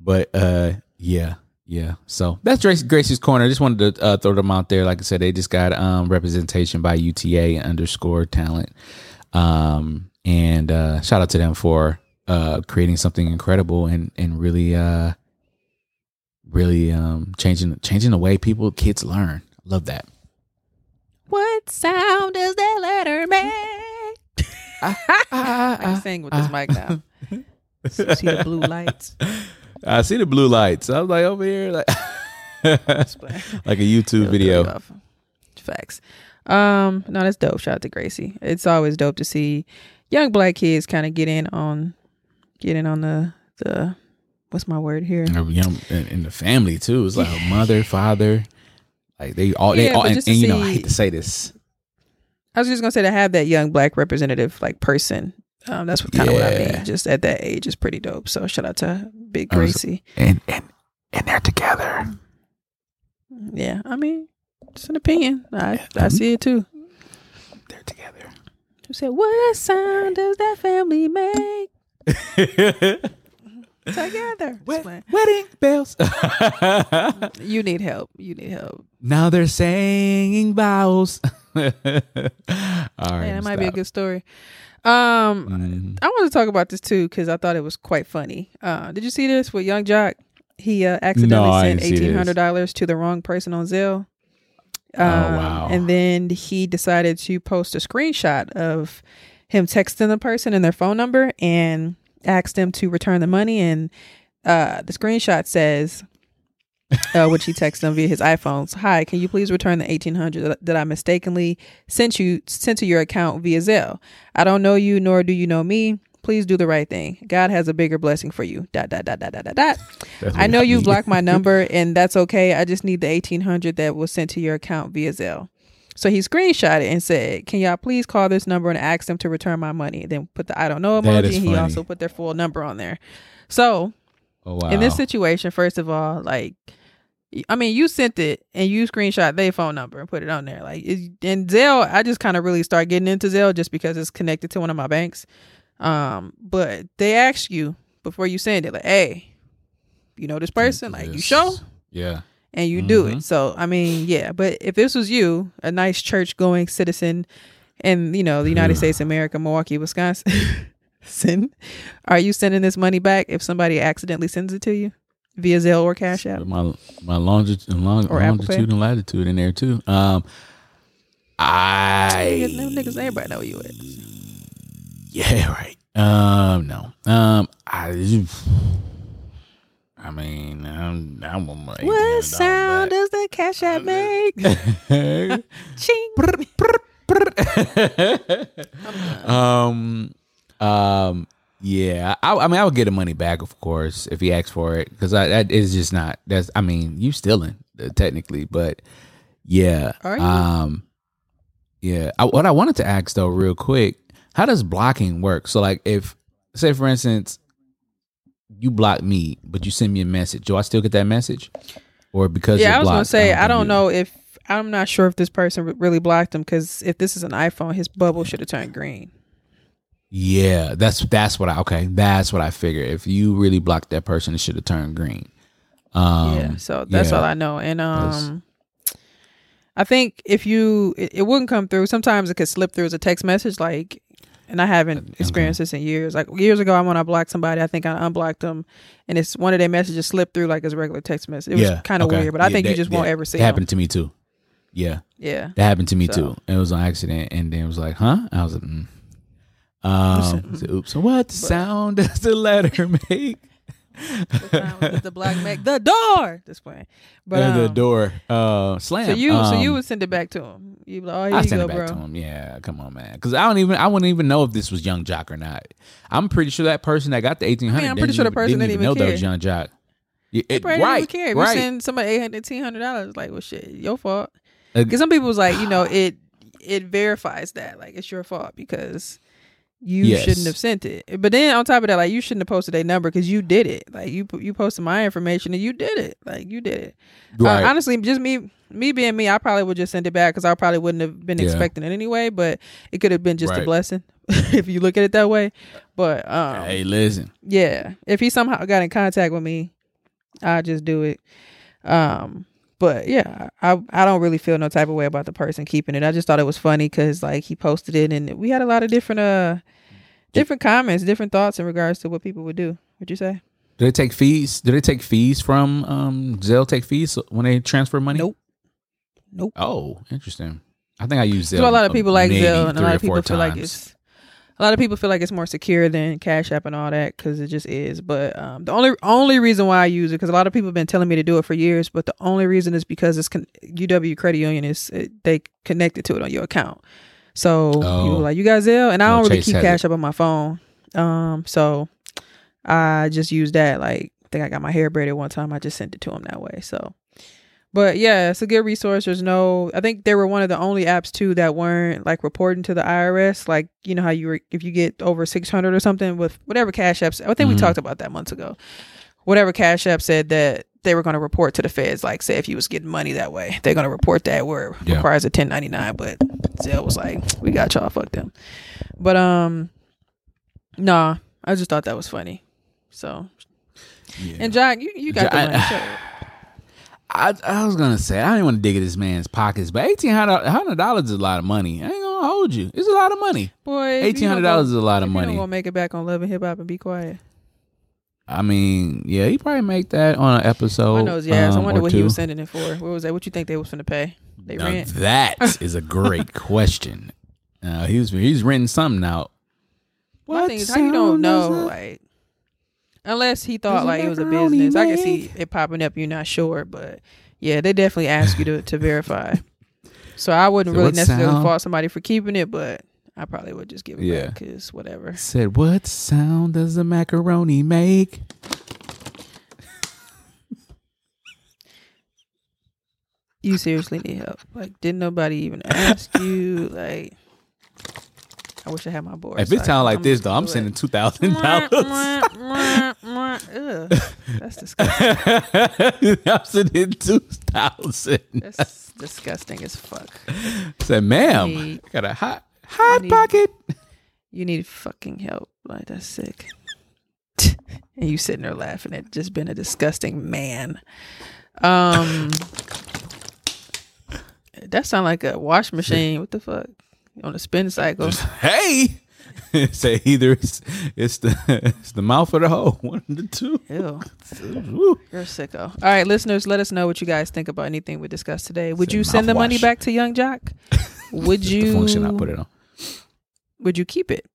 But uh, yeah, yeah. So that's Grace, Gracie's corner. I just wanted to uh, throw them out there. Like I said, they just got um, representation by UTA underscore talent. Um, and uh, shout out to them for uh, creating something incredible and and really uh, really um, changing changing the way people kids learn. Love that. What sound does that letter make? I can sing with this mic now. See the blue lights. I see the blue lights. I was like over here, like like a YouTube video. throw. Facts. Um, no, that's dope. Shout out to Gracie. It's always dope to see young black kids kind of get in on get in on the the what's my word here? And, you know, in, in the family too. It's like mother, father, like they all they all and, and you know I hate to say this. I was just gonna say to have that young black representative like person. Um, that's what kind of what I mean. Just at that age is pretty dope. So shout out to Big I was- Gracie. And and and they're together. Yeah, I mean, it's an opinion. I I see it too. They're together. You said, what sound does that family make together? Playing. Wedding bells. You need help. You need help. now they're saying vows. all right, Man, that might be a good story. Um, Mhm. I want to talk about this too because I thought it was quite funny. Uh, did you see this with Young Joc? He uh, accidentally No, sent didn't see this. eighteen hundred dollars to the wrong person on Zelle. Oh, wow. And then he decided to post a screenshot of him texting the person and their phone number and asked them to return the money. And uh, the screenshot says, uh, which he texted them via his iPhones. Hi, can you please return the eighteen hundred that- I mistakenly sent you sent to your account via Zelle? I don't know you, nor do you know me. Please do the right thing. God has a bigger blessing for you. Dot dot dot dot dot dot I know you blocked my number, and that's okay. I just need the eighteen hundred that was sent to your account via Zelle. So he screenshot it and said, "Can y'all please call this number and ask them to return my money?" Then put the I don't know emoji. And he also put their full number on there. So Oh wow. in this situation, first of all, like, I mean, you sent it and you screenshot their phone number and put it on there. Like, and Zelle, I just kind of really start getting into Zelle just because it's connected to one of my banks. Um, but they ask you before you send it, like, hey, you know this person, like, you show Yeah. and you do Mhm. it. So I mean, yeah. But if this was you, a nice church going citizen in you know the United. States of America, Milwaukee, Wisconsin, send, are you sending this money back if somebody accidentally sends it to you via Zelle or Cash App? My my longitude, long, longitude and latitude in there too. Um, I Niggas, niggas, everybody know you is. yeah right. Um, no. Um, I. I mean, I'm, I'm gonna What sound does the Cash App make? Ching. um, um, yeah. I, I mean, I would get the money back, of course, if he asks for it, because that is just not. That's. I mean, you stealing uh, technically, but yeah. Are you? Um, yeah. I, what I wanted to ask though, real quick, how does blocking work? So, like, if say for instance, you block me, but you send me a message, do I still get that message? Or because Yeah, I was gonna blocked, say don't I don't know if I'm not sure if this person really blocked him because if this is an iPhone, his bubble should have turned green. Yeah, that's that's what I okay. That's what I figured. If you really blocked that person, it should have turned green. Um, yeah, so that's yeah. all I know. And That's- um, I think if you, it, it wouldn't come through. Sometimes it could slip through as a text message, like. And I haven't experienced this in years. Like years ago, I when I blocked somebody, I think I unblocked them, and it's one of their messages slipped through like as a regular text message. It was yeah, kind of okay. weird, but I Yeah, think you that- just won't ever see It happened to me too. Yeah, Yeah, that happened to me So- too. It was an accident, and then it was like, huh? I was like, mm. Um, so, oops. What sound does the letter make? the, the black mag, the door display. But Uh, the um, door uh slam. So you, so you Um, would send it back to him. You like, oh, here I you send go, it back bro. to him. Yeah, come on, man. Because I don't even, I wouldn't even know if this was Young Joc or not. I'm pretty sure that person that got the 1800. I mean, I'm pretty sure the person didn't even know that was Young Joc. Yeah, it- right, didn't even care. If right. you send somebody eight hundred, ten hundred dollars, like, well, shit, your fault. Uh, Because some people was like, you know, it it verifies that, like, it's your fault because you Yes. shouldn't have sent it. But then on top of that, like, you shouldn't have posted a number because you did it. Like, you you posted my information and you did it. Like, you did it. Uh, honestly, just me me being me, I probably would just send it back because I probably wouldn't have been Yeah. expecting it anyway. But it could have been just a blessing if you look at it that way. But um, hey, listen. yeah, if he somehow got in contact with me, I'll just do it. Um, but yeah, I I don't really feel no type of way about the person keeping it. I just thought it was funny because like he posted it and we had a lot of different uh different comments, different thoughts in regards to what people would do. Would you say? Do they take fees? Do they take fees from um Zelle? Take fees when they transfer money? Nope. Nope. Oh, interesting. I think I use Zelle. So a lot of people like Zelle, and a lot of people feel like it's a lot of people feel like it's more secure than Cash App and all that because it just is. But um, the only only reason why I use it because a lot of people have been telling me to do it for years, but the only reason is because it's con- UW Credit Union is it, they connected to it on your account. So Oh. you were like, you got Zelle, and I No, don't really Chase keep Cash it. App on my phone. Um, so I just use that. Like, I think I got my hair braided one time. I just sent it to him that way. So. But yeah, it's a good resource. There's no, I think they were one of the only apps too that weren't like reporting to the IRS. Like, you know how you were, if you get over 600 or something with whatever Cash App, I think we Mhm. talked about that months ago. Whatever Cash App said that they were going to report to the feds, like say if you was getting money that way, they're going to report that where it Yeah. requires a 1099. But Zelle was like, we got y'all, fuck them. But um, nah, I just thought that was funny. So, Yeah. and Jack, you, you got Ja- the money. Up. I, I was gonna say I didn't want to dig at this man's pockets, but eighteen hundred dollars is a lot of money. I ain't gonna hold you. It's a lot of money. Boy, Eighteen hundred dollars is a lot of You money. don't gonna make it back on Love and Hip Hop and be quiet. I mean, yeah, he probably make that on an episode. I knows, yeah. I um, wonder what he was sending it for. What was that? What you think they was gonna pay? They Now, rent. that is a great question. Uh, he's he's renting something out. My thing is how you don't know, like, unless he thought like it was a macaroni business. I can see it popping up. You're not sure, but yeah, they definitely ask you to to verify. So I wouldn't So really necessarily sound- fault somebody for keeping it, but I probably would just give it Yeah. back because whatever. Said, what sound does a macaroni make? You seriously need help. Like, didn't nobody even ask you? Like, I wish I had my board. If so it I sound like I'm this, though, I'm sending two thousand dollars. That's disgusting. I'm sending two thousand. That's disgusting as fuck. Said, ma'am, Need- I got a hot hot pocket. You need fucking help. Like that's sick. and you sitting there laughing at just being a disgusting man. Um, that sound like a wash machine. What the fuck? On a spin cycle. Hey, say either it's it's the it's the mouth or the hole. One of the two. Ew. You're a sicko. All right, listeners, let us know what you guys think about anything we discussed today. Would Say you send the money mouthwash. back to Young Joc? Would The function I you? put it on. Would you keep it?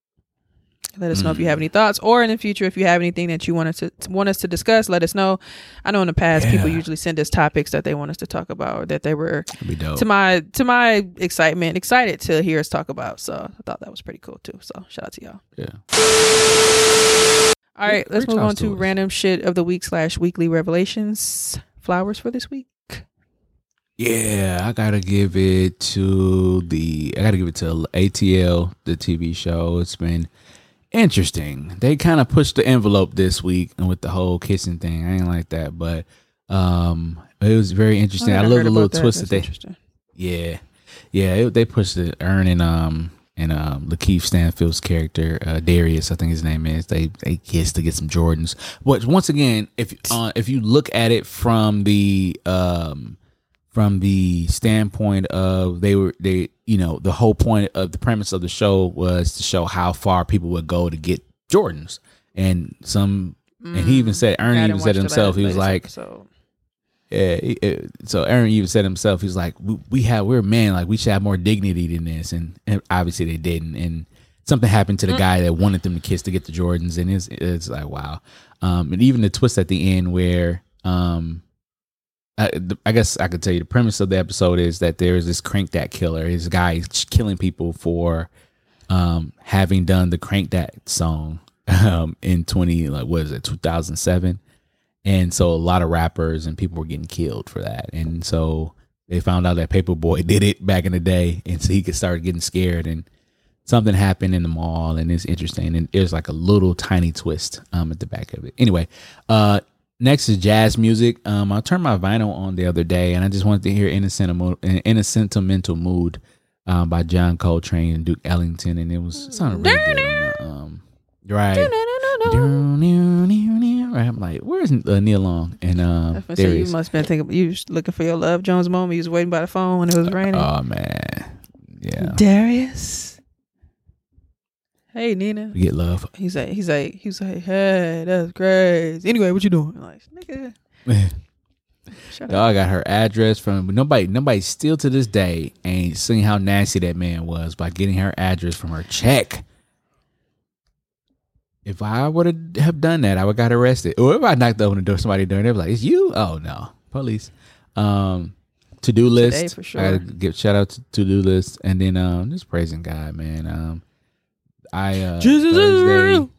Let us know if you mm. have any thoughts, or in the future, if you have anything that you want us to want us to discuss. Let us know. I know in the past, people usually send us topics that they want us to talk about, or that they were to my to my excitement, excited to hear us talk about. So I thought that was pretty cool too. So shout out to y'all. yeah. All right, let's move on to to us. random shit of the week slash weekly revelations. Flowers for this week. Yeah, I gotta give it to the. I gotta give it to ATL, the TV show. It's been interesting. They kind of pushed the envelope this week and with the whole kissing thing. I ain't like that, but um, it was very interesting. I, never love the little that. twist that, they. interesting. Yeah, yeah. It, they pushed it. Earn and um and um LaKeith Stanfield's character uh, Darius, I think his name is. They they kissed to get some Jordans. But once again, if uh, if you look at it from the um from the standpoint of they were they you know the whole point of the premise of the show was to show how far people would go to get Jordans and some and he even said Ernie even said himself he was like episode. yeah, so Aaron even said himself, he's like, we, we have, we're men, like we should have more dignity than this, and, and obviously they didn't. And something happened to the guy that wanted them to kiss to get the Jordans, and it's it's like wow. Um, and even the twist at the end where, um, I, I guess I could tell you the premise of the episode is that there is this crank that killer, this guy is killing people for, um, having done the crank that song, um, in twenty like what is it, two thousand seven and so a lot of rappers and people were getting killed for that. And so they found out that Paper Boi did it back in the day, and so he could start getting scared. And something happened in the mall, and it's interesting. And there's like a little tiny twist um at the back of it. Anyway, uh, next is jazz music. Um, I turned my vinyl on the other day, and I just wanted to hear "In a Sentimental, in a Sentimental Mood" um, by John Coltrane and Duke Ellington, and it was it sounded really good the um, right. Right, I'm like, where's uh, Nia Long? And um, there you is. must have been thinking you was looking for your love Jones moment. You was waiting by the phone when it was raining. Oh man, yeah, Darius. Hey Nina. we get love. He's like he's like he's like, hey, that's crazy. Anyway, what you doing? I'm like, nigga, shut up. Dog got her address from nobody. Nobody still to this day ain't seen how nasty that man was by getting her address from her check. If I would have done that, I would got arrested. Or if I knocked on the door, somebody doing, they be like, "It's you?" Oh no, police. Um, to do list. for I sure. gotta give shout out to to do list, and then um, just praising God, man. Um, I uh, Jesus is Thursday. real.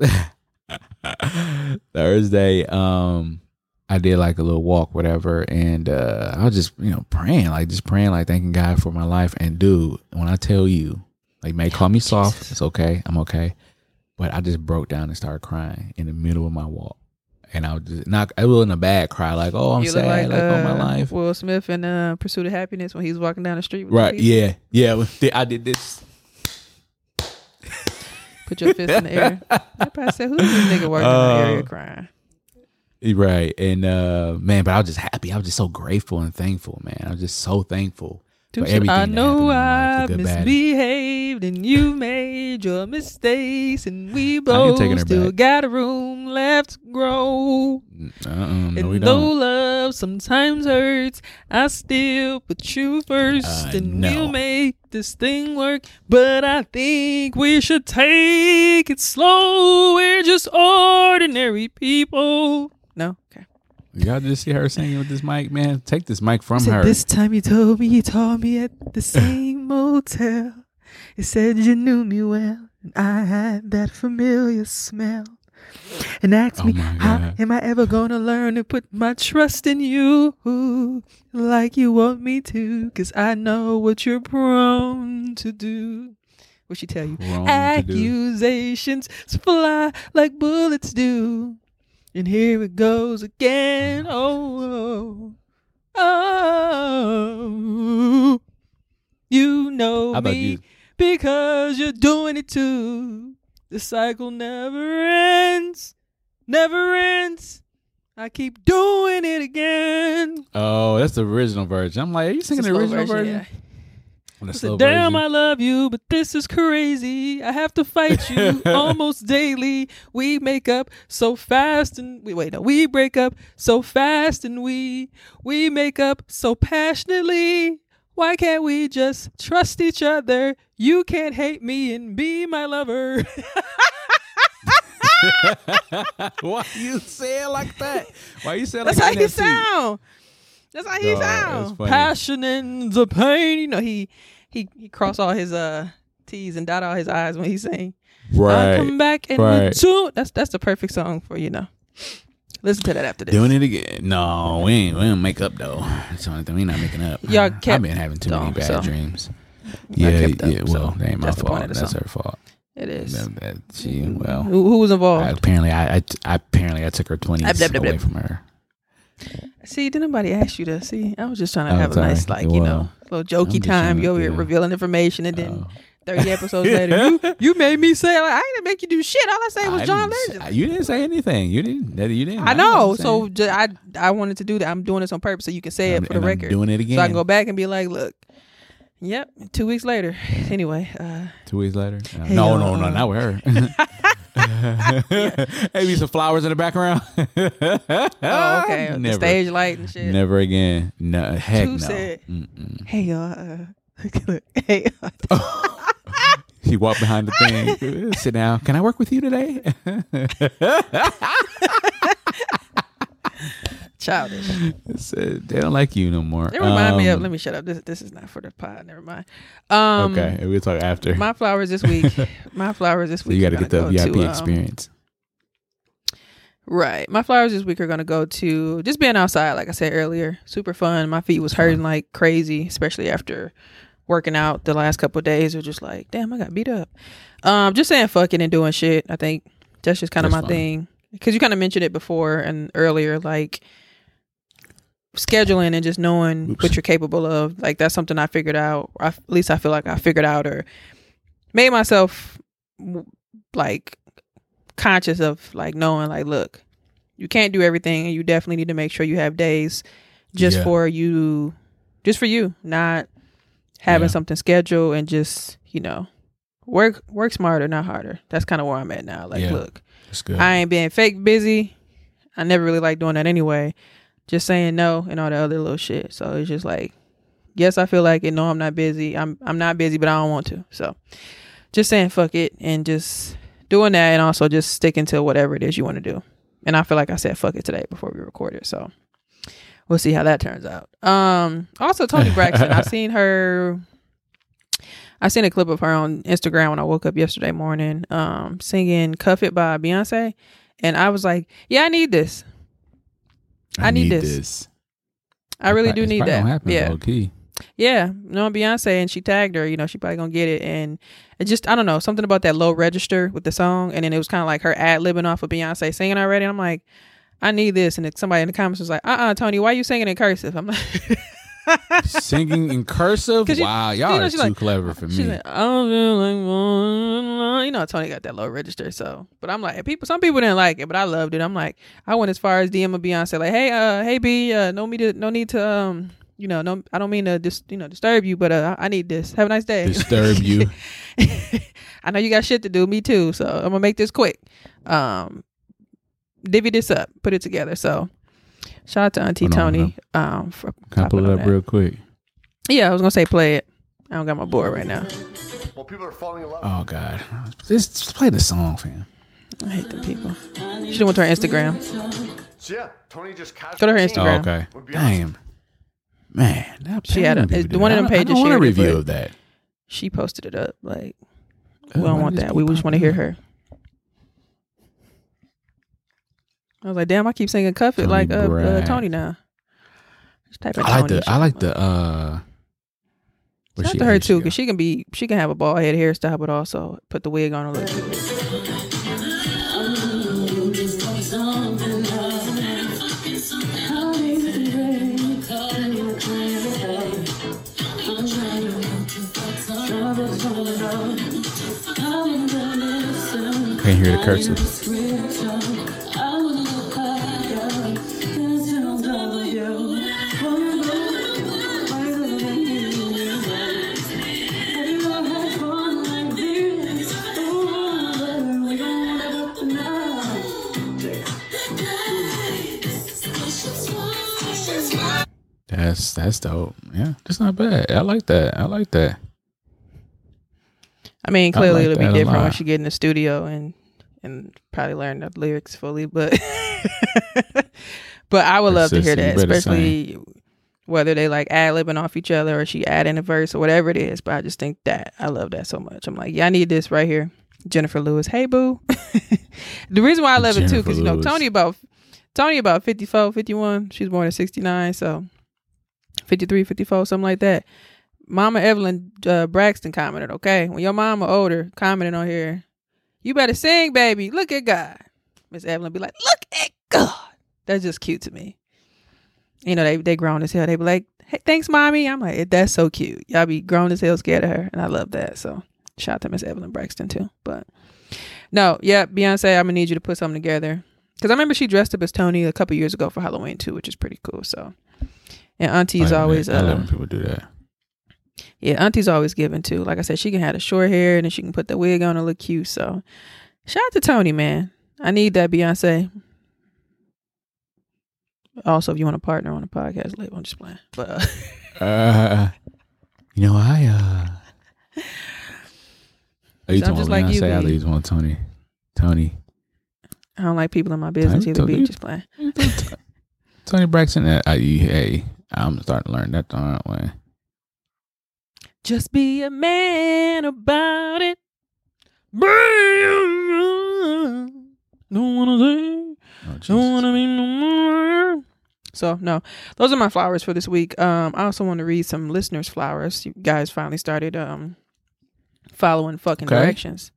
Thursday, um, I did like a little walk, whatever, and uh, I was just, you know, praying, like just praying, like thanking God for my life. And dude, when I tell you, like, may call me soft, it's okay, I'm okay, but I just broke down and started crying in the middle of my walk, and I was just not, I was in a bad cry, like, oh, I'm you sad, like, oh my uh, life, Will Smith in uh, Pursuit of Happyness when he's walking down the street. Right? Yeah, yeah, I did this. Put your fist in the air. I probably said, "Who's this nigga working in the area Uh, crying?" Right. And uh man, but I was just happy. I was just so grateful and thankful, man. I was just so thankful I know I happened in my life, the good, bad, and- misbehaved and you made your mistakes and we both still back. got a room left to grow. Uh-uh, no, we and though don't. love sometimes hurts, I still put you first Uh, and no. we'll make this thing work. But I think we should take it slow. We're just ordinary people. Y'all just see her singing with this mic, man. Take this mic from said, her. This time you told me you told me at the same motel. You said you knew me well, and I had that familiar smell. And asked Oh me, how am I ever gonna learn to put my trust in you like you want me to? Cause I know what you're prone to do. What she tell you? Do. Accusations fly like bullets do. And here it goes again. Oh, oh, oh. You know me you? because you're doing it too. The cycle never ends, never ends. I keep doing it again. Oh, that's the original version. I'm like, are you singing the original version, version? yeah. I said, Damn, version. I love you, but this is crazy. I have to fight you almost daily. We make up so fast and we wait, no, we break up so fast and we we make up so passionately. Why can't we just trust each other? You can't hate me and be my lover. Why you say it like that? Why you say it like That's how NFT? sound. That's how he Dog, that's sound. funny. Passion and the pain. You know, he he he cross all his uh T's and dot all his I's when he sing. I Right. come back and right. two. That's that's the perfect song for you know. Listen to that after this. Doing it again. No, we ain't we don't make up though. That's the only thing we not making up. Y'all kept. I've kept been having too many bad so. dreams. Yeah, kept them, yeah. Well, so that ain't my that's fault. That's her fault. It is. That, that, she, well, Who, who was I, involved? apparently, I, I, I apparently I took her twenties away from her. See, did nobody ask you to see? I was just trying to Oh, have a nice, like you know, little jokey time. You over here revealing information, and then Oh. thirty episodes later, you you made me say like I didn't make you do shit. All I said was I John Legend. say- You didn't say anything. You didn't. You didn't. I know know. So ju- I I wanted to do that. I'm doing this on purpose so you can say I'm- it for the I'm record. doing it again. So I can go back and be like, look, yep. Two weeks later. Anyway, uh, Two weeks later. No, Hey, no, uh, no, no, uh, not with her. Maybe some flowers in the background. oh okay, the Never. stage light and shit. Never again. No, heck no. said-. Hey y'all. Uh, hey. uh, He walked behind the thing. Sit down. Can I work with you today? Childish. Said, they don't like you no more. It remind me of. Um, Let me shut up. This this is not for the pod. Never mind. Um, okay, we'll talk after. My flowers this week. my flowers this so week. you got to get the VIP um, experience. Right. My flowers this week are gonna go to just being outside, like I said earlier. Super fun. My feet was hurting like crazy, especially after working out the last couple of days. It was just like, damn, I got beat up. Um, just saying fucking and doing shit. I think that's just kind of my fine. thing. Because you kind of mentioned it before and earlier, like scheduling and just knowing Oops. what you're capable of. Like that's something I figured out. I, at least I feel like I figured out or made myself like conscious of like knowing like look you can't do everything and you definitely need to make sure you have days just Yeah. for you just for you not having Yeah. something scheduled and just you know work work smarter not harder that's kind of where i'm at now like Yeah. look That's good. i ain't being fake busy i never really like doing that anyway just saying no and all the other little shit. So it's just like yes i feel like it. No i'm not busy. I'm i'm not busy but i don't want to. So just saying fuck it and just doing that and also just sticking to whatever it is you want to do. And i feel like i said fuck it today before we recorded so we'll see how that turns out. Um also toni braxton I've seen her i seen a clip of her on instagram when i woke up yesterday morning um singing cuff it by beyonce. And i was like yeah i need this I need this. i really do need that happen, yeah Low key. yeah, no Beyonce, and she tagged her. You know, she probably gonna get it, and it just I don't know something about that low register with the song, and then it was kind of like her ad libbing off of Beyonce singing already. And I'm like, I need this, and somebody in the comments was like, Uh uh Toni, why are you singing in cursive? I'm like, Singing in cursive? you- wow, you y'all know, are too like- clever for me. like, I don't feel like you know, Toni got that low register, so. But I'm like, people, some people didn't like it, but I loved it. I'm like, I went as far as DM of Beyonce, like, hey, uh, hey B, uh, no me to, no need to, um. You know, no, I don't mean to just, you know, disturb you, but uh, I need this. Have a nice day. Disturb you. I know you got shit to do. Me too. So I'm gonna make this quick. Um, divvy this up, put it together. So shout out to Auntie Hold on, Toni. Um, for Can I pull it up that. real quick? Yeah, I was gonna say play it. I don't got my board right now. Well, people are falling in love. Oh God, just, just play the song, fam. I hate the people. She done went to her Instagram. So yeah, Toni just Go to her teamed Oh, Instagram. okay. Damn, man. That, She had a- people it's one of that. them I- pages I don't want a shared it, review of that. She posted it up. Like we don't want that. We just want to popping hear up? her. I was like, damn, I keep singing cuff it Toni like uh, uh, Bragg. Toni now. Just type in I like Toni. the. I like the. uh where Shout out to her here too, go. because she can be she can have a bald head hairstyle, but also put the wig on a little. Can't hear the cursive. That's that's dope. Yeah, that's not bad. I like that. I like that. I mean, I clearly like it'll be different when lot. she get in the studio and and probably learn the lyrics fully, but but I would love to hear that, you especially whether they like ad libbing off each other or she adding a verse or whatever it is. But I just think that I love that so much. I'm like, yeah, I need this right here. Jennifer Lewis, hey boo. the reason why I love it too, because you know Toni about Toni about 54, 51. She was born in 69, so 53, 54, something like that. Mama Evelyn uh, Braxton commented, okay, when your mama older commented on here, you better sing, baby. Look at God. Miss Evelyn be like, look at God. That's just cute to me. You know, they they grown as hell. They be like, "Hey, thanks, mommy." I'm like, "That's so cute." Y'all be grown as hell, scared of her, and I love that. So shout out to Miss Evelyn Braxton too. But no, yeah, Beyonce, I'm gonna need you to put something together because I remember she dressed up as Toni a couple years ago for Halloween too, which is pretty cool. So and Auntie's I- always I love uh, when people do that. yeah, Auntie's always giving too. Like I said, she can have the short hair and then she can put the wig on and look cute. So shout out to Toni, man. I need that Beyonce. Also, if you want to partner on a podcast label, I'm just playing. But uh, Uh, you know, I uh, oh, you So talking just about like you, Beyonce? I leave one Toni. Toni. I don't like people in my business Toni- either. Be just playing. Toni Braxton. Uh, I, I'm starting to learn that the hard way. Just be a man about it. Don't wanna say. Oh, Don't wanna be no more. So no, those are my flowers for this week. Um, I also want to read some listeners' flowers. You guys finally started um following fucking Okay. directions.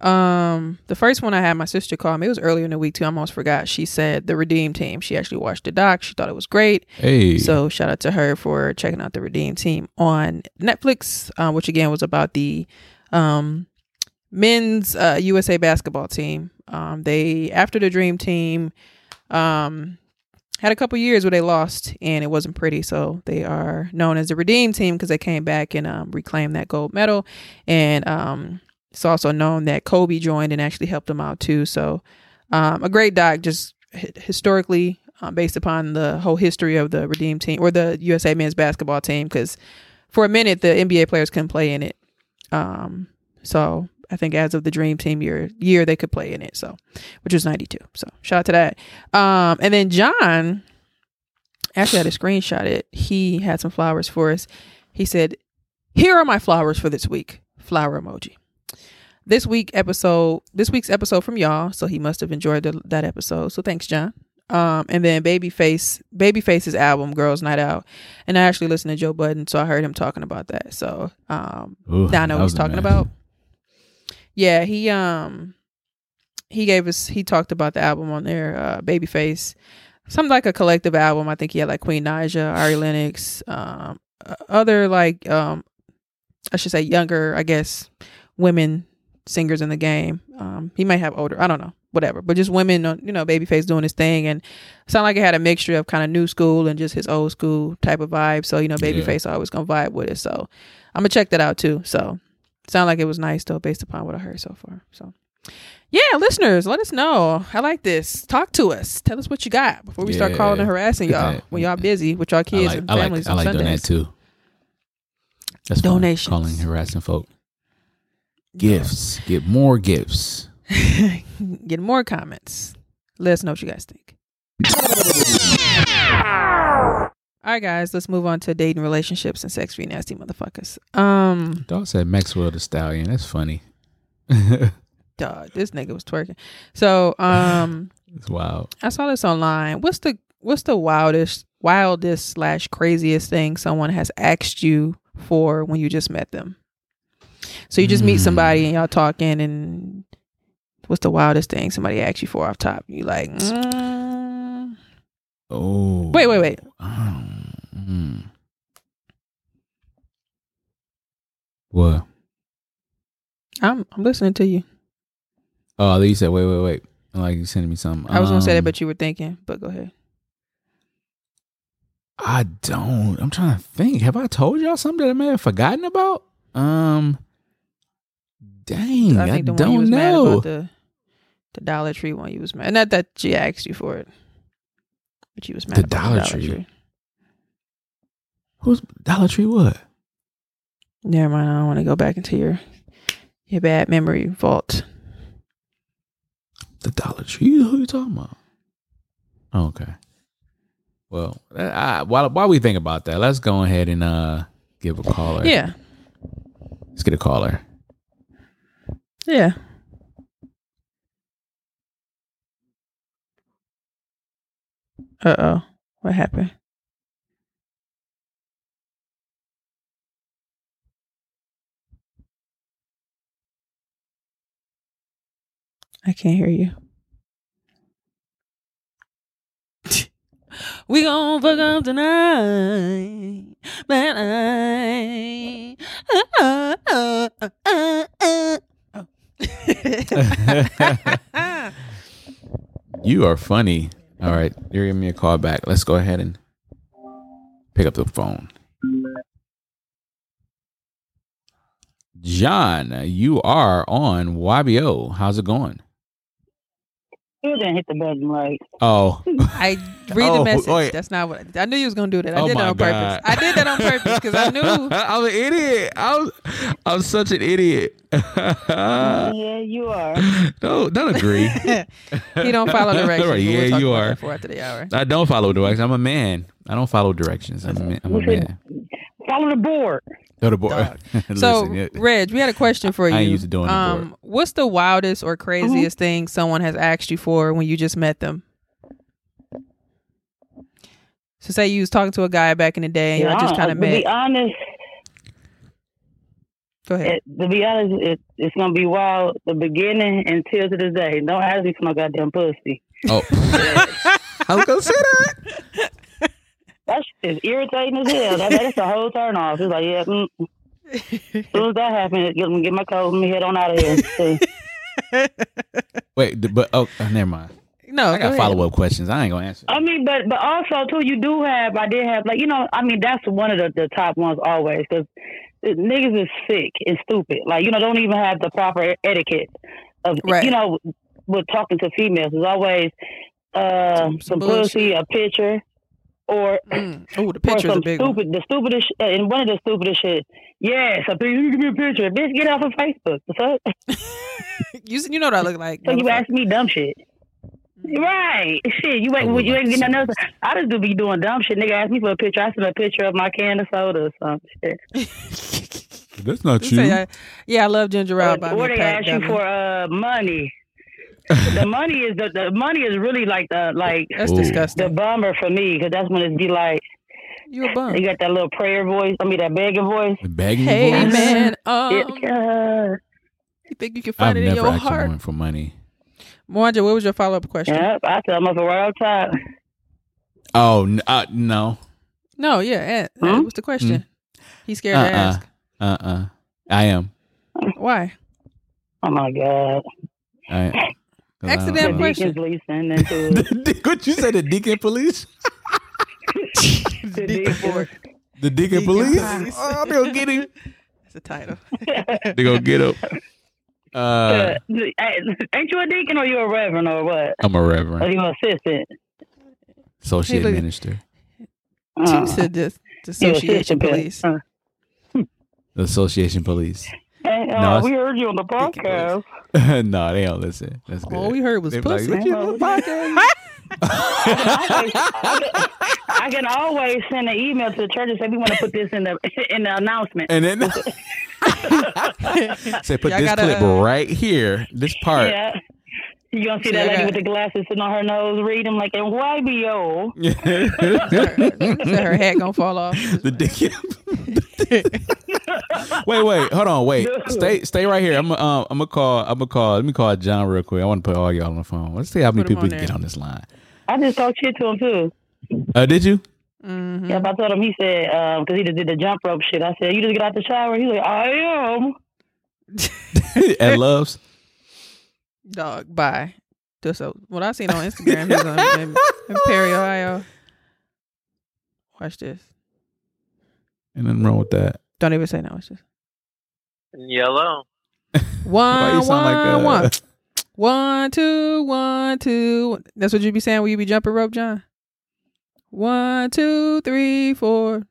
Um, the first one I had my sister call me. It was earlier in the week too. I almost forgot. She said the Redeem Team. She actually watched the doc. She thought it was great. Hey. So shout out to her for checking out the Redeem Team on Netflix, uh, which again was about the um, men's uh, USA basketball team. Um, they after the Dream Team um, had a couple years where they lost and it wasn't pretty. So they are known as the Redeem Team because they came back and um, reclaimed that gold medal. And um, it's also known that Kobe joined and actually helped them out too. So um, a great doc, just historically um, based upon the whole history of the Redeem Team or the USA men's basketball team. Because for a minute the NBA players couldn't play in it. Um, so I think as of the Dream Team year year they could play in it. So which was ninety two. So shout out to that. Um, and then John actually had a screenshot it. He had some flowers for us. He said, "Here are my flowers for this week." Flower emoji. This week episode, this week's episode from y'all. So he must have enjoyed the, that episode. So thanks, John. Um, and then Babyface, Babyface's album "Girls Night Out," and I actually listened to Joe Budden, so I heard him talking about that. So um, Ooh, now I know what he's talking mess. about. Yeah, he um he gave us he talked about the album on there, uh Babyface. Something like a collective album. I think he had like Queen Naija, Ari Lennox, um other like um I should say younger, I guess, women singers in the game. Um he might have older, I don't know, whatever. But just women you know, Babyface doing his thing and sound like it had a mixture of kind of new school and just his old school type of vibe. So, you know, Yeah. Babyface always gonna vibe with it. So I'm gonna check that out too. So sound like it was nice though, based upon what I heard so far. So yeah, listeners, let us know. I like this. Talk to us. Tell us what you got before we start calling and harassing y'all when y'all busy with y'all kids like, and I like, families I like Sundays. too. That's fun. Donations. Calling, harassing folk. Gifts. Get more gifts. Get more comments. Let us know what you guys think. All right, guys, let's move on to dating, relationships, and sex for you nasty motherfuckers. Um, Dog said Maxwell the Stallion. That's funny. dog, this nigga was twerking. So, um, It's wild. I saw this online. What's the what's the wildest wildest slash craziest thing someone has asked you for when you just met them? So you just meet Hmm. somebody and y'all talking and what's the wildest thing somebody asked you for off top? You like, mm. Oh. wait, wait, wait. Um, mm. What? I'm I'm listening to you. Oh, you said wait, wait, wait. Like you sending me something. I was gonna say that, Um, but you were thinking. But go ahead. I don't. I'm trying to think. Have I told y'all something that I may have forgotten about? Um, dang, I I, think the one you don't know. the the Dollar Tree one you was mad. Not that she asked you for it, but you was mad The about Dollar the Dollar Tree. Tree. Who's Dollar Tree? What? Never mind. I don't want to go back into your your bad memory vault. The Dollar Tree? Who you talking about? Oh, okay. Well, I, while while we think about that, let's go ahead and uh give a caller. Yeah, let's get a caller. Yeah. Uh oh, what happened? I can't hear you. We gon' fuck up tonight. But I. Uh, uh, uh, uh, uh. Oh. You are funny. All right, you're giving me a call back. Let's go ahead and pick up the phone. John, you are on YBO. How's it going? You didn't hit the button right. Oh, I read Oh, the message. wait. That's not what I knew you was gonna do that. I Oh did that on God. purpose. I did that on purpose because I knew. I'm an idiot. I'm, I'm such an idiot. yeah, you are. don't don't agree. he don't follow directions. Right, yeah, we'll you are. For after the hour. I don't follow directions. I'm a man. I don't follow directions. I'm a uh, man. I'm a man. Follow the board. Go to board. So, Reg, we had a question for you. I ain't used to doing the um, What's the wildest or craziest thing someone has asked you for when you just met them? So, say you was talking to a guy back in the day and y'all just kind of met. to be honest, Go ahead. it, to be honest, it, it's gonna be wild the beginning until to this day. Don't ask me for no goddamn pussy. Oh, I was gonna say that. That shit is irritating as hell. That, that's a whole turn off. It's like, yeah, mm. as soon as that happens, get, get my coat and me head on out of here. Wait, but oh, uh, never mind. No, I got follow up questions. I ain't gonna answer. I mean, but but also too, you do have. I did have like you know. I mean, that's one of the, the top ones always because niggas is sick and stupid. Like you know, don't even have the proper etiquette of Right. you know with talking to females. It's always uh, some, some pussy, a picture, or Mm. Oh, the or picture's some a big one. stupid, the stupidest, sh- uh, and one of the stupidest shit. Yes, a picture. Give me a picture, bitch. Get off of Facebook. The fuck? You, you know what I look like. So you motherfucker. ask me dumb shit. Right. Shit, you ain't Oh, you ain't getting nothing. Else. I just do be doing dumb shit. Nigga ask me for a picture. I send a picture of my can of soda or some shit. That's not Just say, I- yeah, I love ginger ale. buy me or a they pack, ask you dummy. for uh money. The money is the, the money is really like the like That's Ooh. the disgusting. bummer for me because that's when it be like You a bum. you got that little prayer voice. I mean that begging voice. The begging Hey voice? man, um, It, uh, you think you can I've find it in never your asked heart? someone for money. Mwanja, what was your follow up question? yep, I tell them for right on top. Oh n- uh, no. No, yeah. Ed, Ed, Hmm? what's the question? He's scared Uh to ask. uh uh. I am. Why? Oh my god. I, 'cause Ask I the don't damn know. question. Deacons listening into it. The what you say? The deacon police? The deacons. The deacon, Deacon police? police. Oh, they gonna get him. That's the title. They gonna get him. Uh, Uh, ain't you a deacon or you a reverend or what? I'm a Or reverend, you an assistant? associate Hey, look- minister, Uh, said this. The Association Police. Uh, the association police. hey, uh, No, we heard you on the podcast. no, they don't listen. That's good. All we heard was They be like, pussy. "What you on? I can always send an email to the church and say we want to put this in the in the announcement. And then say, put Y'all this gotta, clip uh, right here, this part. Yeah. You gonna see See, that I lady with the glasses sitting on her nose reading like and why YBO. Said her hat gonna fall off. the dick. wait, wait, hold on, wait. Stay, stay right here. I'm, uh, I'm gonna call. I'm gonna call. Let me call John real quick. I want to put all y'all on the phone. Let's see how many people we can get on this line. I just talked shit to him too. Uh, did you? Mhm. Yep, I told him he said because he just did the jump rope shit. I said you just get out the shower. He's like I am. At loves. Dog, bye. Just so what I seen on Instagram, he's on in, in Perry, Ohio. Watch this. And nothing wrong with that. Don't even say no. Watch this. Yellow. Why you One, sound like one, uh, one. One, two, one, two. That's what you be saying when you be jumping rope, John. One, two, three, four.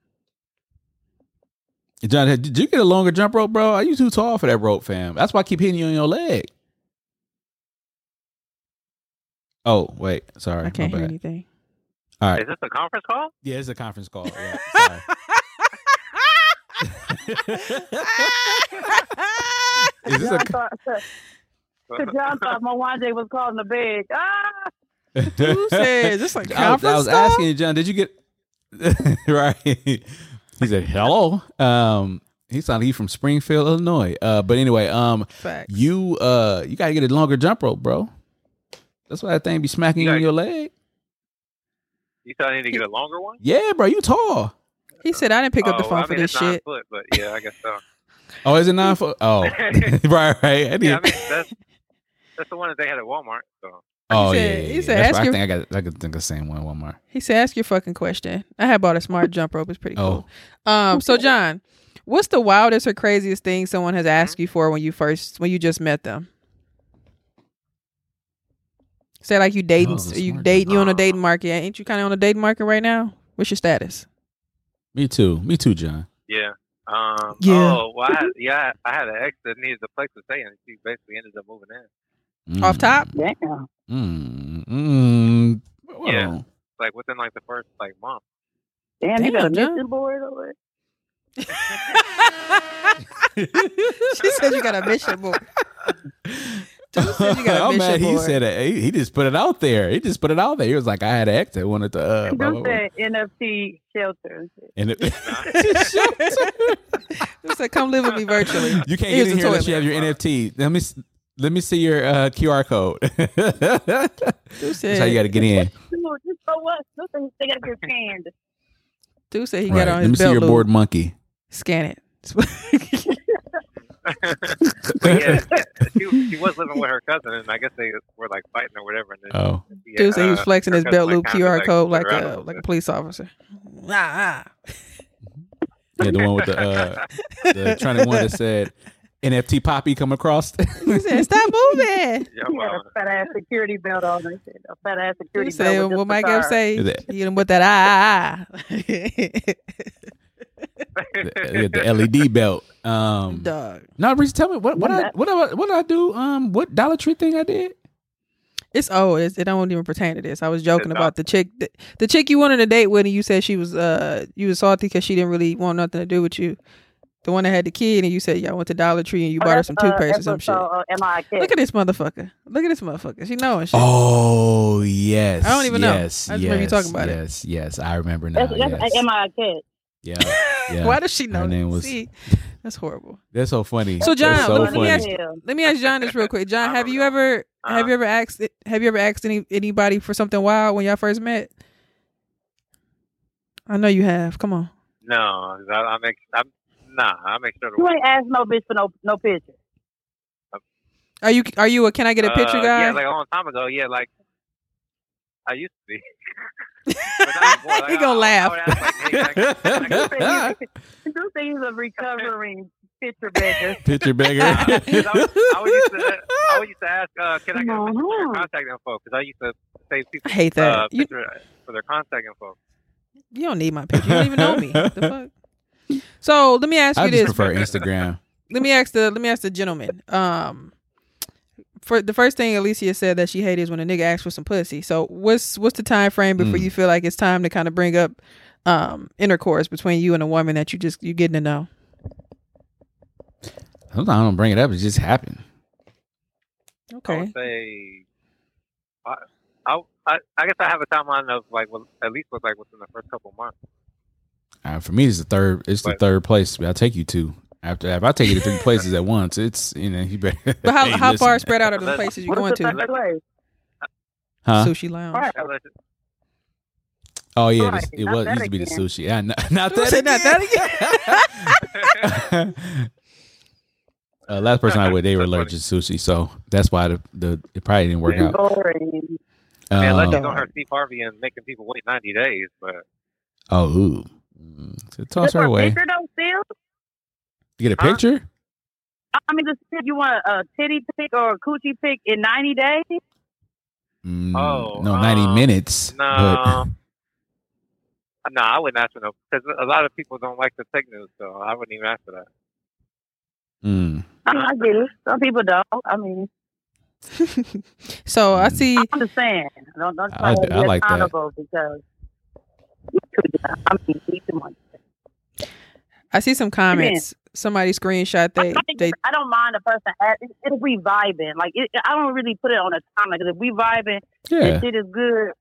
John, did you get a longer jump rope, bro? Are you too tall for that rope, fam? That's why I keep hitting you on your leg. Oh, wait. Sorry. I can't hear anything. All right. Is this a conference call? Yeah, it's a conference call. Yeah. Sorry. Is this a John thought, John thought Mwanje was calling the bed. Ah! Who says this like I, was- I conference was call? asking you, John, did you get right? He said, "Hello." Um, he sounded he's from Springfield, Illinois. Uh, but anyway, um, Facts. you uh, you gotta get a longer jump rope, bro. That's why that thing be smacking you Yeah. on your leg. You thought I need to get a longer one? Yeah, bro, you tall. He said I didn't pick up the Oh, phone I mean, for this it's nine shit. Foot, but yeah, I guess so. Oh, is it nine foot? Oh, right, right. I yeah, I did- mean that's that's the one that they had at Walmart. So oh, He yeah, said- yeah, he said, That's ask right. I your- think I got. I could think of the same one. One more. He said, "Ask your fucking question." I had bought a smart jump rope. It's pretty Oh, cool. Um, so John, what's the wildest or craziest thing someone has asked you for when you first when you just met them? Say like you dating, Oh, you smart dating, you on a dating market. Ain't you kind of on a dating market right now? What's your status? me too. Me too, John. yeah. Um, Yeah. Oh, well, I had, yeah, I had an ex that needed a place to stay, and she basically ended up moving in. Off Mm, top? Damn. Mm, mm, hold Yeah. on. Like within like the first like month. Damn, you got a Damn, John. mission board over it? she said you got a mission board. Dude said you got a oh mission man, he board. said it. He, he just put it out there. He just put it out there. He was like, I had an ex that wanted to. Uh, blah, blah, You blah. said NFT shelter. And it, Dude said, "Come live with me virtually." you can't Here's get in here unless you have your NFT. Let me let me see your uh, QR code. That's Dude said, how you got to get in. Just so what? They gotta get. Dude said he Right. got on Let his me see your loop. board monkey. Scan it. But yeah, she, she was living with her cousin, and I guess they were like fighting or whatever. And then Oh, she, Dude said he was uh, flexing her his belt loop QR like, code put like her a like a police officer. Ah, ah. yeah, the one with the uh, the trying one that said NFT Poppy come across. He said, "Stop moving." Yeah, He had a fat ass security belt on. They said a fat ass He security said, belt. with "What just Mike a say? Is it- Hit him with that ah." ah, ah." The, the LED belt. Um, Dog, no, Reese, tell me what what I what I, what I do? Um, what Dollar Tree thing I did? it's oh, it's, it don't even pertain to this. I was joking It's about the chick, the, the chick you wanted to date with, and you said she was uh you was salty because she didn't really want nothing to do with you. The one that had the kid, and you said y'all went to Dollar Tree and you Oh, bought her that's, some uh, toothpaste or some shit. uh, Am I a Look at this motherfucker. Look at this motherfucker. She knowing shit. Oh yes, I don't even know. yes, I just remember you yes, talking about it. yes, Yes, I remember now. That's, that's yes. Am I a kid? Yeah, yeah. Why does she know? Her name was- See, that's horrible. That's so funny. So, John, so let me funny. ask Let me ask John this real quick. John, have you know. ever have Uh-huh. you ever asked have you ever asked any anybody for something wild when y'all first met? I know you have. Come on. no, I, I make, I'm, nah, I make sure. You To, ain't asked no bitch for no no picture. Are you are you a can I get a picture uh, guy? Yeah, like a long time ago. Yeah, like I used to be. But not anymore. Like, He gonna I- I- laugh. I would ask, like, hey, I I get a You say he's a recovering picture beggar. Picture beggar. 'Cause I, would- I used to, I used to ask, uh, can I get a picture Uh-huh. their contact info? Because I used to save people I hate that. uh, You- for their contact info. You don't need my picture. You don't even know me. The fuck? So let me ask you I just this. prefer Instagram. let me ask the let me ask the gentleman. Um, for the first thing Alicia said that she hated is when a nigga asks for some pussy. So what's what's the time frame before Mm. you feel like it's time to kind of bring up um intercourse between you and a woman that you just you getting to know? Sometimes I don't bring it up; it just happened. I Okay. would say, I, I, I, I guess I have a timeline of like, well, at least with like within the first couple months. Uh, for me, it's the third. It's the third place I'll take you to. After if I take you to three places at once, it's you know you better. But how how far spread out are the places you What's going to? Huh? Sushi lounge. Oh yeah, this- it was used to be the sushi. Yeah, not, not Don't that. again. uh, last person I with, they were allergic to sushi, so that's why the, the it probably didn't work out. Boring. I mean, unless Um, she's on her Steve Harvey and making people wait 90 days, but oh, ooh. Mm, so toss Just her away. Picture though, still. You get a Huh? picture? I mean, just if you want a, a titty pic or a coochie pic in ninety days. Mm, Oh, no, ninety um, minutes. no. no, I wouldn't ask for no, because a lot of people don't like the fake news, so I wouldn't even ask for that. But, mm, I, mean, I get it. Some people don't. I mean, so I see. I'm just saying. Don't don't I- try to I like that. accountable because. you too young. I mean, you too much. I see some comments. Somebody screenshot they I, think they I don't mind a person. At, if if we vibing, like it, I don't really put it on a time. Like if we vibing, yeah. this shit is good.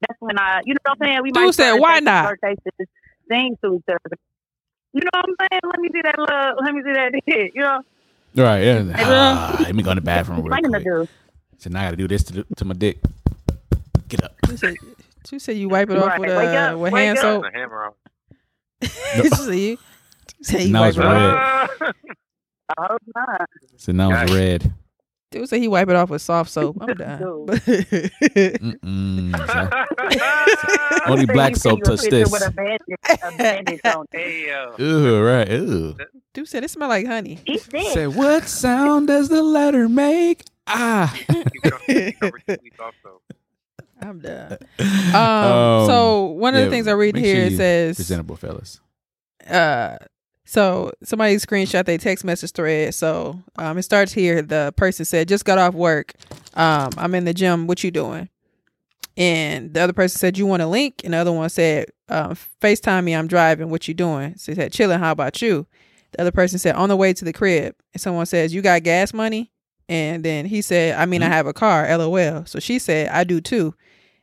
That's when I, you know what I'm saying. We Dude might said, start "Why taking not?" flirtatious things to each other. You know what I'm saying? Let me see that love. Let me see that shit. You know, Right. Yeah. uh, Ah, let me go in the bathroom it's real nothing to quick. do. So now I got to do this to, the, to my dick. Get up. She said, You said you wipe it off Right, with wake uh, up, with hand soap. The hammer off. You said you, you said you Now it's red. I hope not. So now it's red. Dude said he wipe it off with soft soap. I'm done. So- only black soap touch this. With a bandage, a bandage on. hey yo. Ooh, right. Ooh. Dude said it smell like honey. He said, Say, what sound does the letter make? Ah. Keep it on- cover two weeks off, so. I'm done. Um, so one of the things I read make here sure it says presentable fellas. uh so somebody screenshot their text message thread. So um it starts here. The person said, just got off work. Um, I'm in the gym. What you doing? And the other person said, You want a link? And the other one said, um, FaceTime me, I'm driving. What you doing? So he said, Chilling, how about you? The other person said, On the way to the crib. And someone says, You got gas money? And then he said, I mean, I have a car, LOL. So she said, I do too.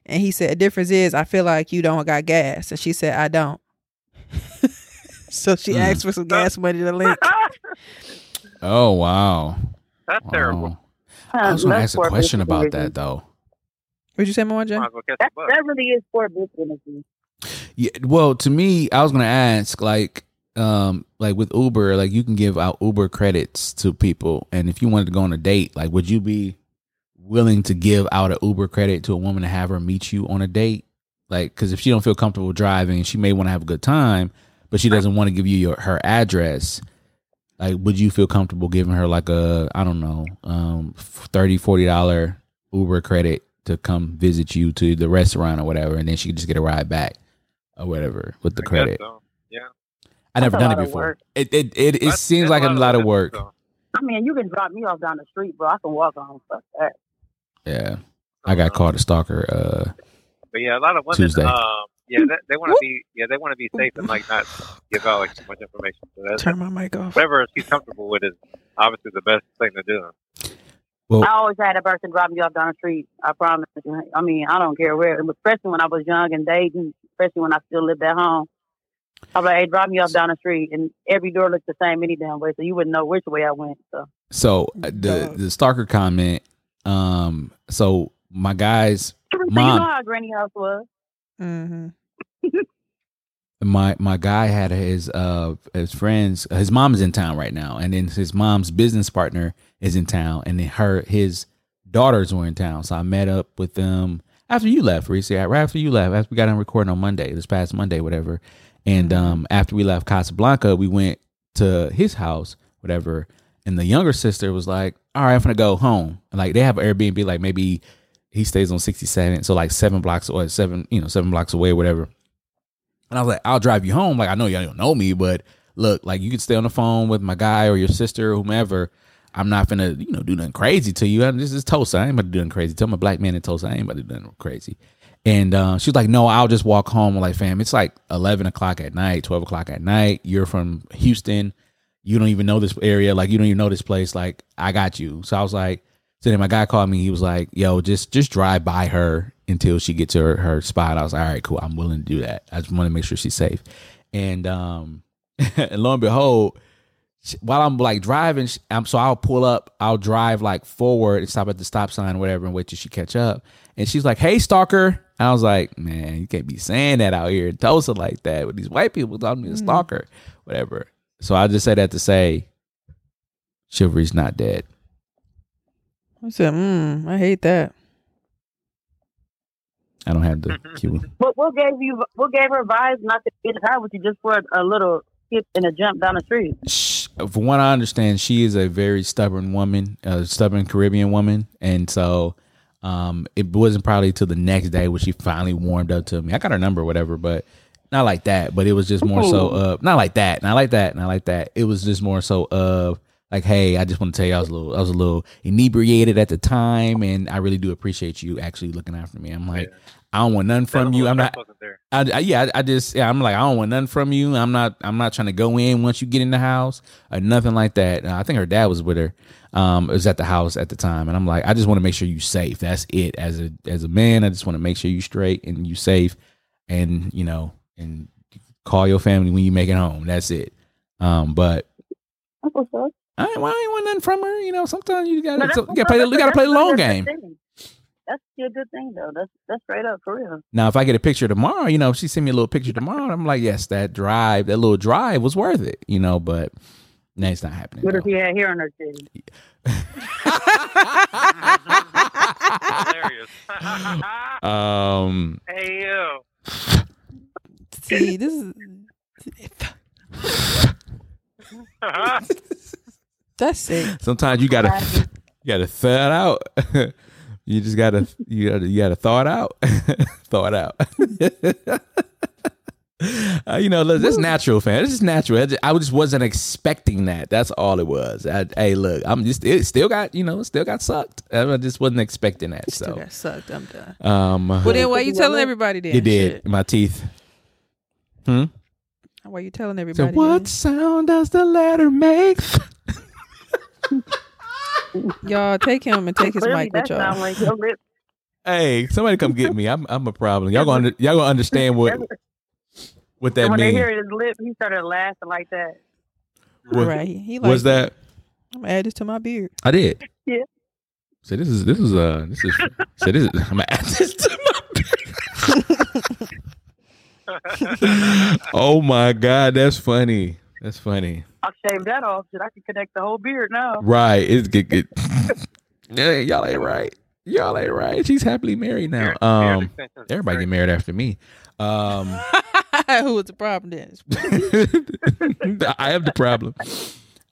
And he said, The difference is I feel like you don't got gas. And she said, I don't. so she Mm. asked for some gas money to link. Oh wow. That's terrible. I was gonna ask a question about that though. What'd you say, Mama J? Might as That, that really is poor business. Yeah, well, to me, I was gonna ask, like, um, like with Uber, like you can give out Uber credits to people, and if you wanted to go on a date, like, would you be willing to give out an Uber credit to a woman to have her meet you on a date? Like, because if she don't feel comfortable driving, she may want to have a good time, but she doesn't want to give you your her address. Like, would you feel comfortable giving her like a, I don't know, um, 30 40 dollar Uber credit to come visit you to the restaurant or whatever, and then she could just get a ride back or whatever with the I credit. so. Yeah. I never done it before. It it it, it seems like a lot of business, work. though. I mean, you can drop me off down the street, bro. I can walk on. Fuck that. Yeah, I got called a stalker. Uh, But yeah, a lot of women. Tuesday. Um, yeah, they, they want to be. Yeah, they want to be safe and like not give out like too much information. So that's, Turn my mic off. whatever she's comfortable with is obviously the best thing to do. well, I always had a person drop me off down the street. I promise. I mean, I don't care where, especially when I was young and dating, especially when I still lived at home. I'm like, hey, drop me off down the street, and every door looked the same any damn way, so you wouldn't know which way I went. So so uh, the the stalker comment. Um, so my guys, So you know how Granny House was. Mm-hmm. my my guy had his uh his friends. His mom's in town right now, and then his mom's business partner is in town, and then her his daughters were in town. So I met up with them after you left, Reese. Right after you left, after we got on recording on Monday, this past Monday, whatever. And um, after we left Casablanca, we went to his house, whatever. And the younger sister was like, "All right, I'm gonna go home." And like they have an Airbnb, like maybe he stays on 67, so like seven blocks or seven, you know, seven blocks away, whatever. And I was like, "I'll drive you home." Like I know y'all don't know me, but look, like you could stay on the phone with my guy or your sister or whomever. I'm not gonna, you know, do nothing crazy to you. This is Tulsa. I ain't about to do nothing crazy. Tell my black man in Tulsa, I ain't about to do nothing crazy. And uh, she was like, "No, I'll just walk home." I'm like, "Fam, it's like 11 o'clock at night, 12 o'clock at night. You're from Houston. You don't even know this area. Like, you don't even know this place. Like, I got you." So I was like, so then my guy called me. He was like, "Yo, just just drive by her until she gets to her, her spot." I was like, "All right, cool. I'm willing to do that. I just want to make sure she's safe." And um, and lo and behold, while I'm like driving, I'm so I'll pull up, I'll drive like forward and stop at the stop sign, or whatever, and wait till she catch up. And she's like, "Hey, stalker." I was like, "Man, you can't be saying that out here in Tulsa like that with these white people calling me a stalker, whatever." So I just say that to say, chivalry's not dead. I said, mm, I hate that. I don't have the cue. What, what gave you? What gave her vibes not to get in the car with you just for a, a little skip and a jump down the street? Sh- From what I understand, she is a very stubborn woman, a stubborn Caribbean woman, and so um, it wasn't probably till the next day when she finally warmed up to me. I got her number, or whatever, but not like that. But it was just more so of not like that, not like that, not like that. It was just more so of like, hey, I just want to tell you, I was a little, I was a little inebriated at the time, and I really do appreciate you actually looking after me. I'm like, I don't want none from you. I'm not. I, I yeah, I, I just yeah, I'm like I don't want none from you. I'm not I'm not trying to go in once you get in the house or nothing like that. Uh, I think her dad was with her. Um, was at the house at the time, and I'm like, I just want to make sure you safe. That's it. As a as a man, I just want to make sure you straight and you safe, and you know, and call your family when you make it home. That's it. Um, but That's what's up. I, well, I ain't want nothing from her. You know, sometimes you gotta No, that's you gotta play you gotta play the long game. thing. that's a good thing though. That's that's straight up for real. Now, if I get a picture tomorrow, you know, if she send me a little picture tomorrow, I'm like, yes, that drive, that little drive was worth it, you know. But no, it's not happening. What if though. he had hair on her titty? Hilarious. Um, hey yo. See, this is that's sick. sometimes you gotta, you gotta thaw it out. you just gotta, you gotta, you gotta thaw it out, thaw it out. Uh, you know, look, that's natural, fam. This is natural. I just, I just wasn't expecting that. That's all it was. I, hey, look, I'm just it still got you know, still got sucked. I just wasn't expecting that. Still So, got sucked. I'm done. um, Well, then why you telling everybody then? it did Shit. my teeth. Hmm. Why you telling everybody? So everybody? what sound does the letter make? Then? Y'all take him and take his mic with y'all. like hey, somebody come get me. I'm I'm a problem. Y'all gonna y'all gonna understand what what that means. when they means. hear his lip, he started laughing like that. What, right. He like was that? I'm gonna add this to my beard. I did. Yeah. So this is this is uh this is so this is I'm gonna add this to my beard. Oh my god, that's funny. That's funny. I'll shave that off. Shit, I can connect the whole beard now. Right. It's good. good. yeah, y'all ain't right. Y'all ain't right. She's happily married now. Beard- beard Um everybody get married after me. Um Who was the problem then? I have the problem.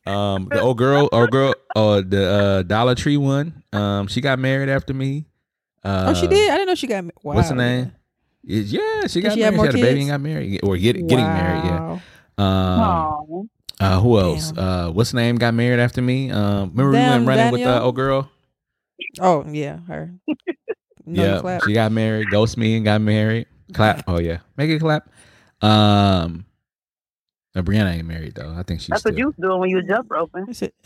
Um, the old girl, old girl, uh, the uh, Dollar Tree one. Um, she got married after me. Uh, oh, she did. I didn't know she got. ma- Wow. What's her name? Yeah, she Did got she married. she had a baby and got married, or get, getting married. Yeah. Wow. Um, Oh, uh, who else? Uh, what's name? Got married after me. Um, remember we went running with the Danielle? old girl? Oh yeah, her. No yeah, clap. she got married. Ghost me and got married. Clap. Oh yeah, make it clap. Um, no, Brianna ain't married though. I think she's that's still. what you was doing when you was jump roping. That's it.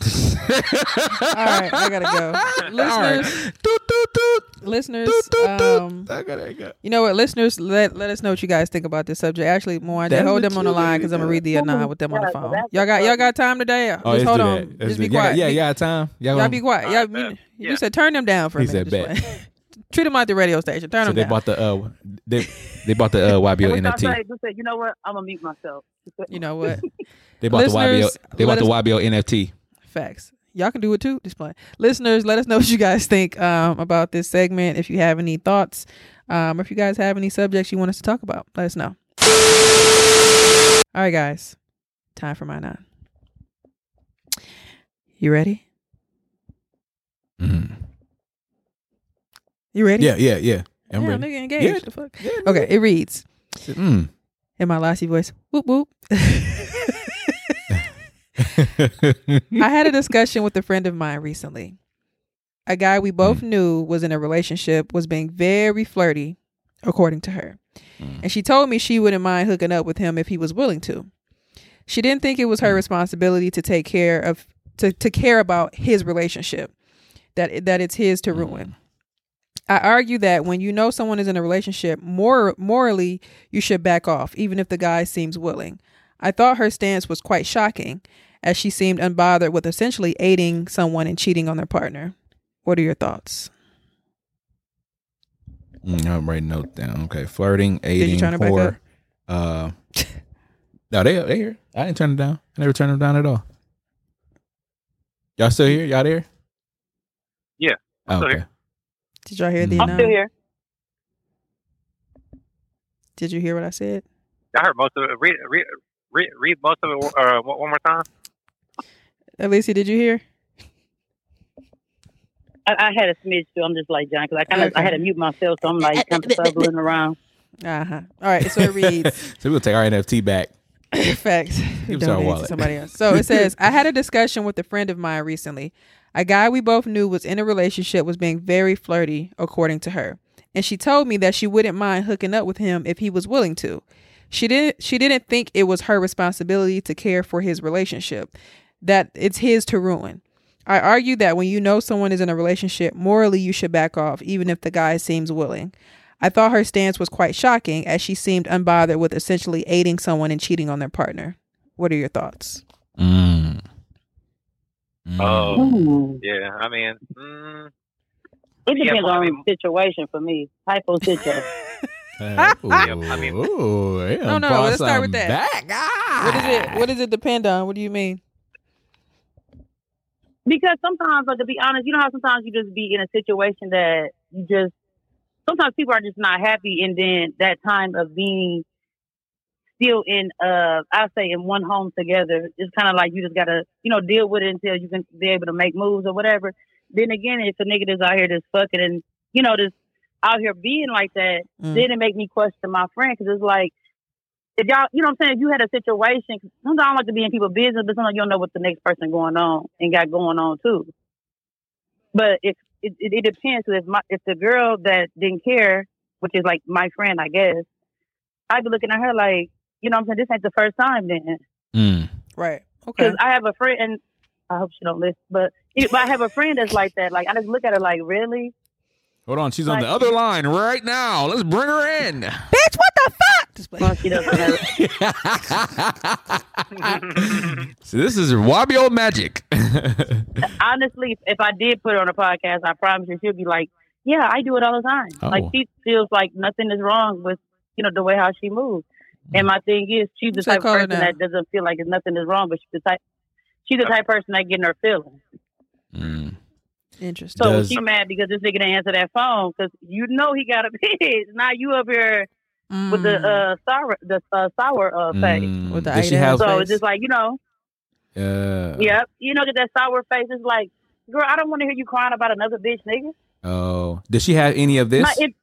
All right, I gotta go. Listeners, Doot, doot, doot. listeners, Doot, doot, doot. um, I gotta go. you know what, listeners, let let us know what you guys think about this subject. Actually, Moana, That's hold them on the line because I'm gonna read the anon with them on the phone. Y'all got y'all got time today? Oh, Just let's hold on. Just be quiet. Yeah, Be- yeah, time. Y'all, Y'all be quiet. Y'all, right, bet. you said turn them down for a He minute. said Just play. Treat them like the radio station. Turn So them they down. bought the uh, they they bought the uh, YBO And what y'all NFT. say? Just say, you know what? I'm gonna mute myself. You know what? They bought the YBO. They bought let the us- YBO NFT. Facts. Y'all can do it too. Just play. Listeners, let us know what you guys think um, about this segment. If you have any thoughts, um, or if you guys have any subjects you want us to talk about, let us know. All right, guys. Time for my nine. You ready? Mhm. You ready? Yeah, yeah, yeah. I'm yeah, ready. nigga engaged. Yeah. The fuck? Yeah, Okay, it reads Mm. in my lassie voice. Whoop whoop. I had a discussion with a friend of mine recently. A guy we both mm. knew was in a relationship was being very flirty, according to her. Mm. And she told me she wouldn't mind hooking up with him if he was willing to. She didn't think it was her mm. responsibility to take care of to, to care about his relationship. That that it's his to ruin. I argue that when you know someone is in a relationship, more morally you should back off, even if the guy seems willing. I thought her stance was quite shocking, as she seemed unbothered with essentially aiding someone and cheating on their partner. What are your thoughts? Mm, I'm writing notes down. Okay, flirting, you aiding, turn it whore. Uh, no, they they here. I didn't turn them down. I never turned them down at all. Y'all still here? Y'all there? Yeah, Oh, still okay. here. Did y'all hear the. I'm still here. Did you hear what I said? I heard most of it. Read, read, read, read most of it uh, one one more time. Alicia, did you hear? I, I had a smidge too. I'm just like John because I kind of I had to mute myself, so I'm like kind of stumbling around. Uh huh. All right. So it reads. So we'll take our NFT back. Facts. Give us our Donate to wallet. Somebody else. So it says, I had a discussion with a friend of mine recently. A guy we both knew was in a relationship was being very flirty, according to her. And she told me that she wouldn't mind hooking up with him if he was willing to. She didn't she didn't think it was her responsibility to care for his relationship. That it's his to ruin. I argue that when you know someone is in a relationship, morally you should back off, even if the guy seems willing. I thought her stance was quite shocking as she seemed unbothered with essentially aiding someone in cheating on their partner. What are your thoughts? Mm. Mm. Oh, yeah. I mean, mm, It Yeah, depends well, I on mean- the situation for me. Hypo situation. Uh, ooh, I mean- ooh, yeah, No, no, brought let's start with that. Back. Ah. What does it? What does it depend on? What do you mean? because sometimes, like to be honest, you know how sometimes you just be in a situation that you just sometimes people are just not happy, and then that time of being still in uh I say in one home together, it's kind of like you just gotta you know deal with it until you can be able to make moves or whatever. Then again, if a nigga that's out here just fucking and you know just out here being like that, Mm. then it make me question my friend because it's like. If y'all, you know what I'm saying? If you had a situation, sometimes I don't like to be in people's business, but sometimes you don't know what the next person going on and got going on too. But if it, it, it depends. If my if the girl that didn't care, which is like my friend, I guess, I'd be looking at her like, you know, what I'm saying this ain't the first time then, Mm. Right. Okay. because I have a friend, and I hope she don't listen, but if I have a friend that's like that. Like I just look at her like, really? Hold on, she's on the other line right now. Let's bring her in. Bitch, what the fuck? Well, she doesn't have. so this is Wabi old magic. honestly, if I did put her on a podcast, I promise you, she'll be like, "Yeah, I do it all the time." Oh. Like she feels like nothing is wrong with you know the way how she moves. And my thing is, she's the So type of person that doesn't feel like there's nothing is wrong, but she's the type. She's the type of person that getting her feelings. Mm. Interesting. So Does- she mad because this nigga didn't answer that phone because you know he got a bitch. Now you up here with the Mm. uh sour the uh, sour uh face. Mm. With the Does she have? So face. it's just like you know, Uh, yep, you know, get that sour face. It's like, girl, I don't want to hear you crying about another bitch, nigga. Oh, does she have any of this? Not it,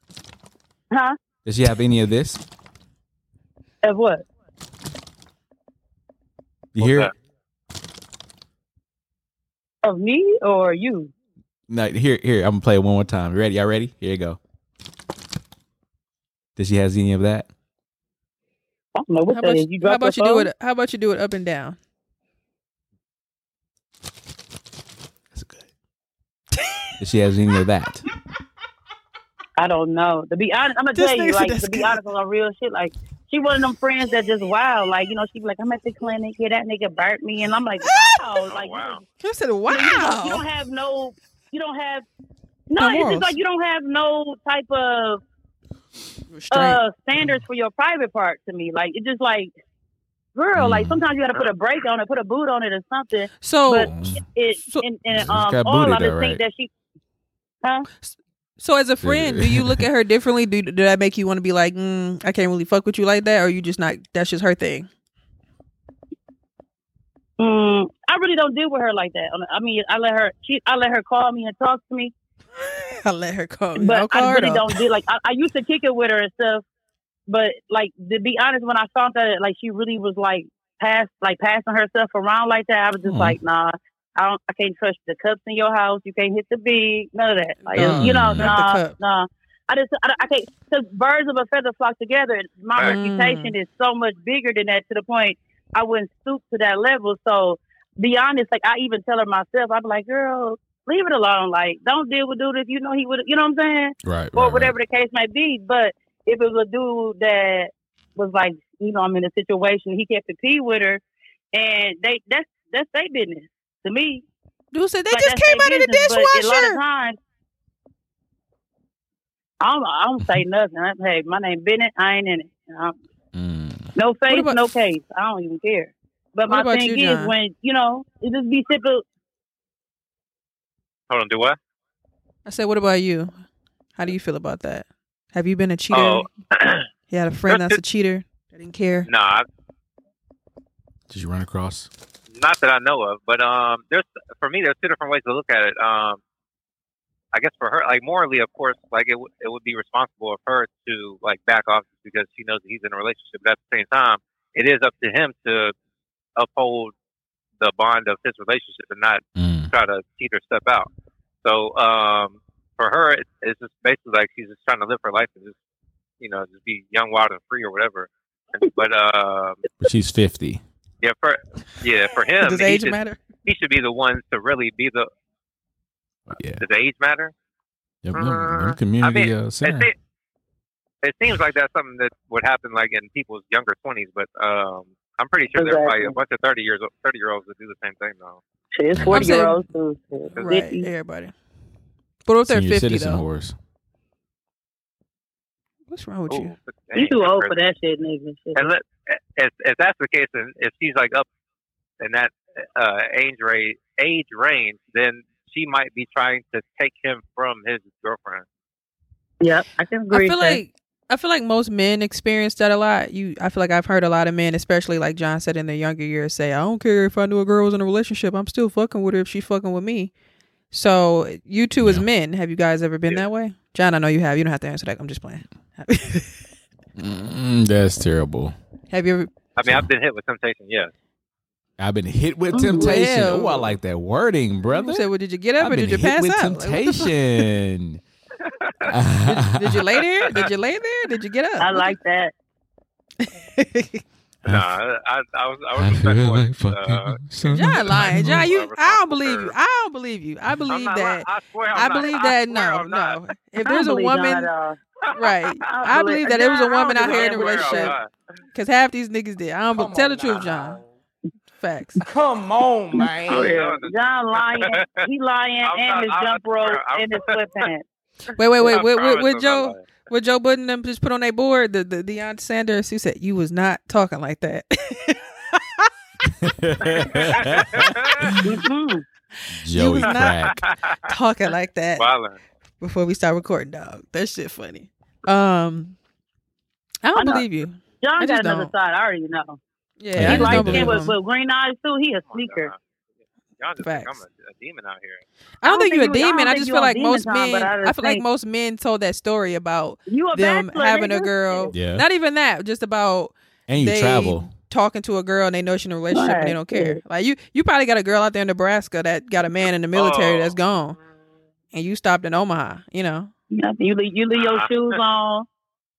huh? Does she have any of this? Of what? You What's hear? that? Of me or you? No, here, here. I'm gonna play it one more time. You ready? Y'all ready? Here you go. Does she has any of that? I don't know what How that about, is. you, You how about you your do it? How about you do it up and down? That's good. Does she has any of that? I don't know. To be honest, I'm gonna This tell you, like to be good. honest on real shit, like she one of them friends that just wow, like you know, she be like, I'm at the clinic, yeah, that nigga burnt me, and I'm like, wow, like wow. You said, "Wow." you, don't, you don't have no, you don't have. No, No it's just like you don't have no type of Restraint. uh standards for your private part to me. Like it's just like, girl, like Mm. sometimes you got to put a brake on it, put a boot on it, or something. so, but it, so- and, and um, all booty I though, just think right? that she, huh? So as a friend, do you look at her differently? Do, do that make you want to be like, mm, I can't really fuck with you like that, or you just not? That's just her thing. Mm, I really don't deal with her like that. I mean, I let her, she, I let her call me and talk to me, I let her call. Me, but I'll call I really don't do like I, I used to kick it with her and stuff. But like to be honest, when I found that like she really was like pass like passing herself around like that, I was just Mhm. like, nah, I don't, I can't trust the cups in your house. You can't hit the beat, none of that. Like No, you know, no, the nah, cup. nah. I just I, I can't because birds of a feather flock together. My Right. reputation is so much bigger than that to the point I wouldn't stoop to that level. So be honest, like I even tell her myself, I'm like, girl, leave it alone. Like don't deal with dude if you know he would. You know what I'm saying? Right. or right, whatever the case may be. But if it was a dude that was like, you know, I'm in a situation, he kept the pee with her, and they that's that's their business to me. Dude said they Like, just came their out of the business, but A lot of dishwasher. times, I don't, I don't say nothing. I, hey, my name Bennett. I ain't in it. You know? Right. Mm. No face, about- no case. I don't even care. But my thing you, is John? when you know it just be simple. Hold on, do what? I said, "What about you? How do you feel about that? Have you been a cheater? Oh, You had a friend that's a cheater that didn't care. no, I, Did you run across? Not that I know of, but um, there's for me, there's two different ways to look at it. Um, I guess for her, like morally, of course, like it w- it would be responsible of her to like back off because she knows that he's in a relationship. But at the same time, it is up to him to uphold the bond of his relationship and not Mm. try to cheat or step out. So um, for her, it, it's just basically like she's just trying to live her life and just you know just be young, wild, and free or whatever. But um, But she's fifty. Yeah, for yeah, for him, Does age should, matter? he should be the one to really be the. Yeah. Does age matter? Yep, them- Uh, them community I mean, uh, It, it seems like that's something that would happen like in people's younger twenties, but um, I'm pretty sure there are probably a bunch of thirty years thirty year olds that do the same thing though. Shit, it's I'm forty year olds, too. shit. Right, everybody. But what if they're Senior 50 citizen though? whores. What's wrong with you? Ooh, but- You too old for that shit, nigga. And let, if, if that's the case, and if she's like up in that uh, age range, age range, then she might be trying to take him from his girlfriend. Yep, I can agree. I feel like I feel like most men experience that a lot. You, I feel like I've heard a lot of men, especially like John said in their younger years, say, "I don't care if I knew a girl was in a relationship. I'm still fucking with her if she's fucking with me." So you two as men, have you guys ever been Yeah. that way? John, I know you have. You don't have to answer that. I'm just playing. Mm, that's terrible. have you ever? I mean, I've been hit with temptation, yes. I've been hit with temptation. well. Oh, I like that wording, brother. You said, well, did you get up I've or did you pass with out? Like, what the fuck? temptation. did, did you lay there? Did you lay there? Did you get up? I like that. No, I, I, I was, I I was feel respectful. like uh, John lying. John, you. I don't believe you. I don't believe you. I believe not that. lying. I swear I'm I not. believe I that. swear No, I'm not. no. If there's a don't believe woman, at all. Right? I believe that there was a woman out here in a I relationship. Because half these niggas did. I don't be- tell the truth, John. Facts. Come on, man. Oh, Yeah. yeah. John lying. He lying I'm and not- his I'm- jump rope I'm- and his sweatpants. Wait, wait, wait. I With, with, with Joe, not lying. with Joe Budden them just put on their board, the the Deion Sanders, he said you was not talking like that. Joey was not- crack. talking like that Violent. before we start recording, dog. That shit funny. Um, I I don't know. believe you. John I got just another don't. side. I already know. Yeah, Yeah, I he I just don't light don't believe skin believe with, him. with green eyes too. He a Come sneaker. John. Y'all just think I'm a, a demon out here. I don't think think you're a you- I demon. I just feel like most time, men. I I, feel like most men told that story about You them bachelor, having a girl. Yeah. Not even that. Just about And you they travel. talking to a girl and they know she's in a relationship and they don't care. yeah. Like you, you probably got a girl out there in Nebraska that got a man in the military Oh. that's gone, and you stopped in Omaha. You know, Nothing. You leave, you leave your shoes on,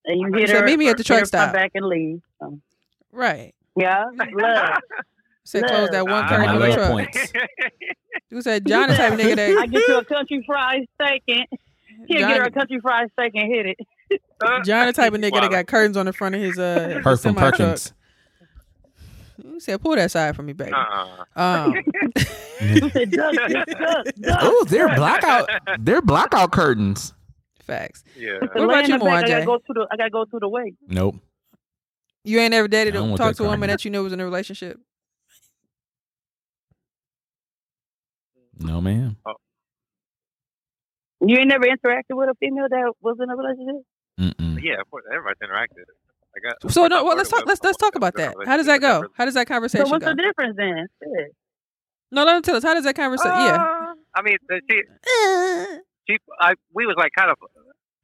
and you hit said, her. "Meet me at the truck front stop." back and leave. So, right? yeah, love. Said close that one Nah, curtain on the truck. points. You said John the type of nigga I get you a country fried steak and he'll get her a country fried steak and hit it. John the type of nigga that got curtains on the front of his uh Perk from truck. Perkins. You said pull that side for me, baby. Uh-uh. Um. Oh, they're blackout. They're blackout curtains. Facts. Yeah. What about you, the I gotta go to the. I gotta go to the way. Nope. You ain't ever dated or talked to a woman that you knew was in a relationship. No, ma'am. You ain't never interacted with a female that was in a relationship. Mm-mm. Yeah, of course. Everybody's interacted. I got, So course no, well let's talk. Let's let's talk about that. How does that go? How does that So conversation what's go? the difference then? Shit. No, let him tell us. How does that conversation? yeah. Uh, I mean, the- she, she, I, we was like kind of,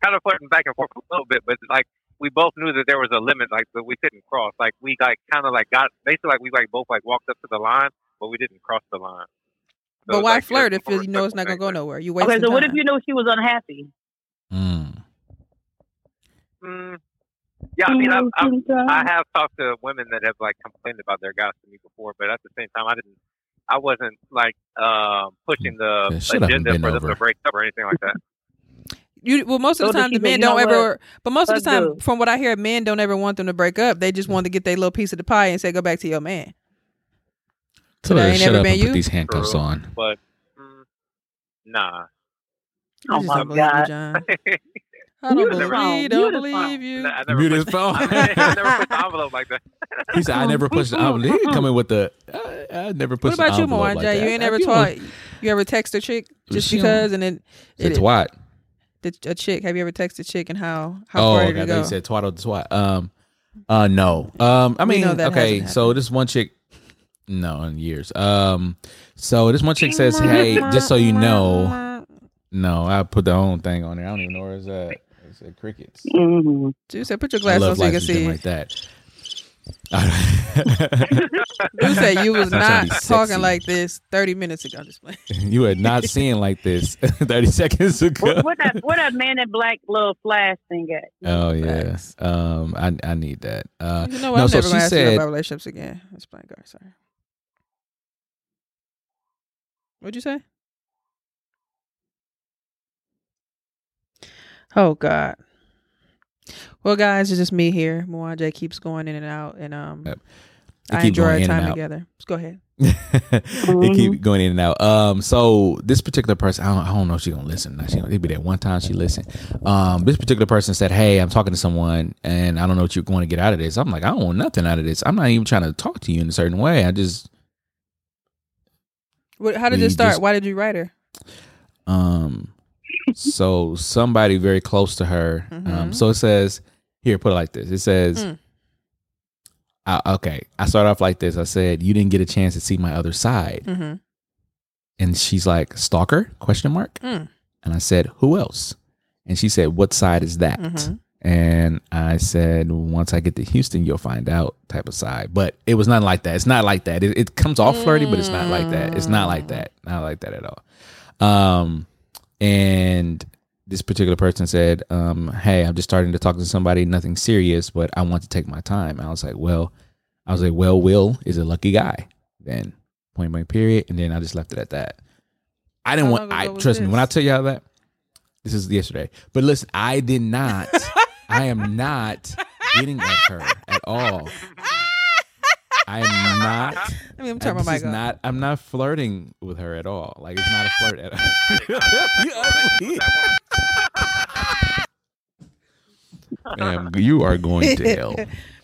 kind of flirting back and forth a little bit, but like we both knew that there was a limit, like that we couldn't cross. Like we like kind of like got basically like we like both like walked up to the line, but we didn't cross the line. So But why like, flirt if you know it's not gonna go nowhere? You wasting Okay, so what if you know she was unhappy? Mm. Mm, yeah, I mean, I've, I've. I have talked to women that have like complained about their guys to me before, but at the same time, I didn't. I wasn't like um, pushing the Yeah, shit, I haven't agenda for them over. to break up or anything like that. You well, most of the So time the say, men don't ever. what? But most of the time, do from what I hear, men don't ever want them to break up. They just want to get their little piece of the pie and say, "Go back to your man." Tell that ain't shut never up been and you? put these handcuffs True. on. But mm, nah, I Oh just my don't you, God. John. I don't You believe. phone. You You don't believe phone. you. I never Mute his phone. I never put the envelope like that. He said, "I never pushed the envelope." He coming with the. I, I never What about you, envelope like that. you ain't ever feel- taught. You ever text a chick just She because, and then Said it, twat. the, a chick. Have you ever texted a chick and how how Oh, far okay. did I it thought go? you said twat or twat. Um, uh, no. Um, I mean, okay. So this one chick, no, in years. Um, so this one chick says, "Hey, just so you know, no, I put the own thing on there. I don't even know where it's at. It said crickets. Mm-hmm. You said put your I glasses on so you can see. like that. You said you was not talking like this thirty minutes ago. Just playing. you were not seeing like this 30 seconds ago. What, what that what that man in black little flash thing at? Oh yeah. Um I I need that. Uh You know what? no, I'm so never she gonna ask you said about relationships again. Let's play guard. Sorry. What'd you say? Oh God. Well, guys, it's just me here. Mwanje keeps going in and out, and um, Yep. I enjoy our time together. Let's go ahead. it keep going in and out. Um, so this particular person, I don't, I don't know if she's gonna listen. Now, She gonna be that one time she listened. Um, this particular person said, "Hey, I'm talking to someone, and I don't know what you're going to get out of this." I'm like, I don't want nothing out of this. I'm not even trying to talk to you in a certain way. I just, What, how did this start? just- Why did you write her? um, so somebody very close to her. Um, Mhm. so it says here, put it like this. It says. Mm. I, okay, I start off like this. I said, "You didn't get a chance to see my other side," Mm-hmm. and she's like, "Stalker?" Question mark. Mm. And I said, Who else? And she said, What side is that? Mhm. And I said, Once I get to Houston, you'll find out type of side. But it was not like that. It's not like that. It, it comes off flirty, but it's not like that. It's not like that. Not like that at all. Um, and this particular person said, um, Hey, I'm just starting to talk to somebody, nothing serious, but I want to take my time. I was like, Well, I was like, Well, Will is a lucky guy. Then point blank period. And then I just left it at that. I didn't How want I trust me, when I tell y'all that, this is yesterday. But listen, I did not. I am not getting at her at all. I am not. I mean, I'm turning this my is mic off. not. I'm not flirting with her at all. Like it's not a flirt at all. you ugly. Ma'am, you are going to hell.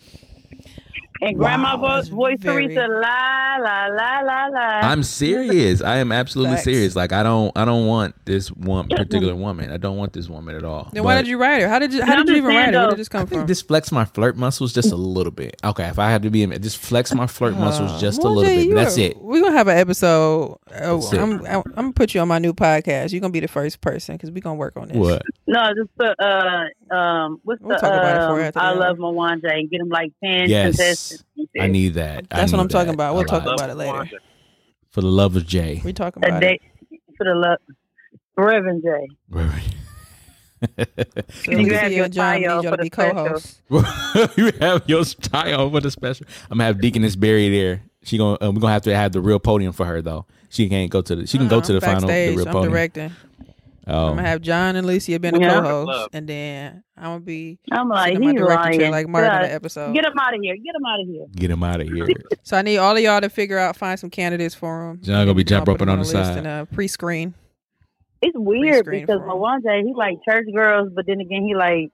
And grandma Wow, voice, voice very- Teresa, la la la la la. I'm serious. I am absolutely Facts. serious. Like I don't. I don't want this one particular woman. I don't want this woman at all. Then why did you write her? How did you? How No, did you I'm even just write saying, her? Where did this come I think from? just flex my flirt muscles just a little bit. Okay, if I had to be, in- just flex my flirt muscles just a little Jay, bit. That's are- it. We're gonna have an episode. Oh, That's. I'm, I'm I'm gonna put you on my new podcast. You're gonna be the first person because we're gonna work on this. What? no, just put uh um what's We'll the talk about it for um, after the I hour. love Mwanje and get him like ten Yes, contestants. I need that. I That's what I'm talking about. We'll lot. talk about it later. For the love of Jay. We talking about day it. for the love. Reverend J. So You have your and John bio y'all for to the be special. co-hosts. you have your style for the special. I'm gonna have Deaconess Barry there. She gonna uh, we're gonna have to have the real podium for her though. She can't go to the. She can go to the I'm final. The real I'm podium. directing. Oh, I'm gonna have John and Alicia being the Yeah. co-hosts, and then I'm gonna be I'm like, sitting in he's my director chair lying. like Martin in the episode. Get him out of here. Get him out of here. get him out of here. So I need all of y'all to figure out, find some candidates for him. John gonna be jump roping on the side. and uh, pre-screen. It's weird Pre-screen because for 'em. Mwanja, he like church girls, but then again, he like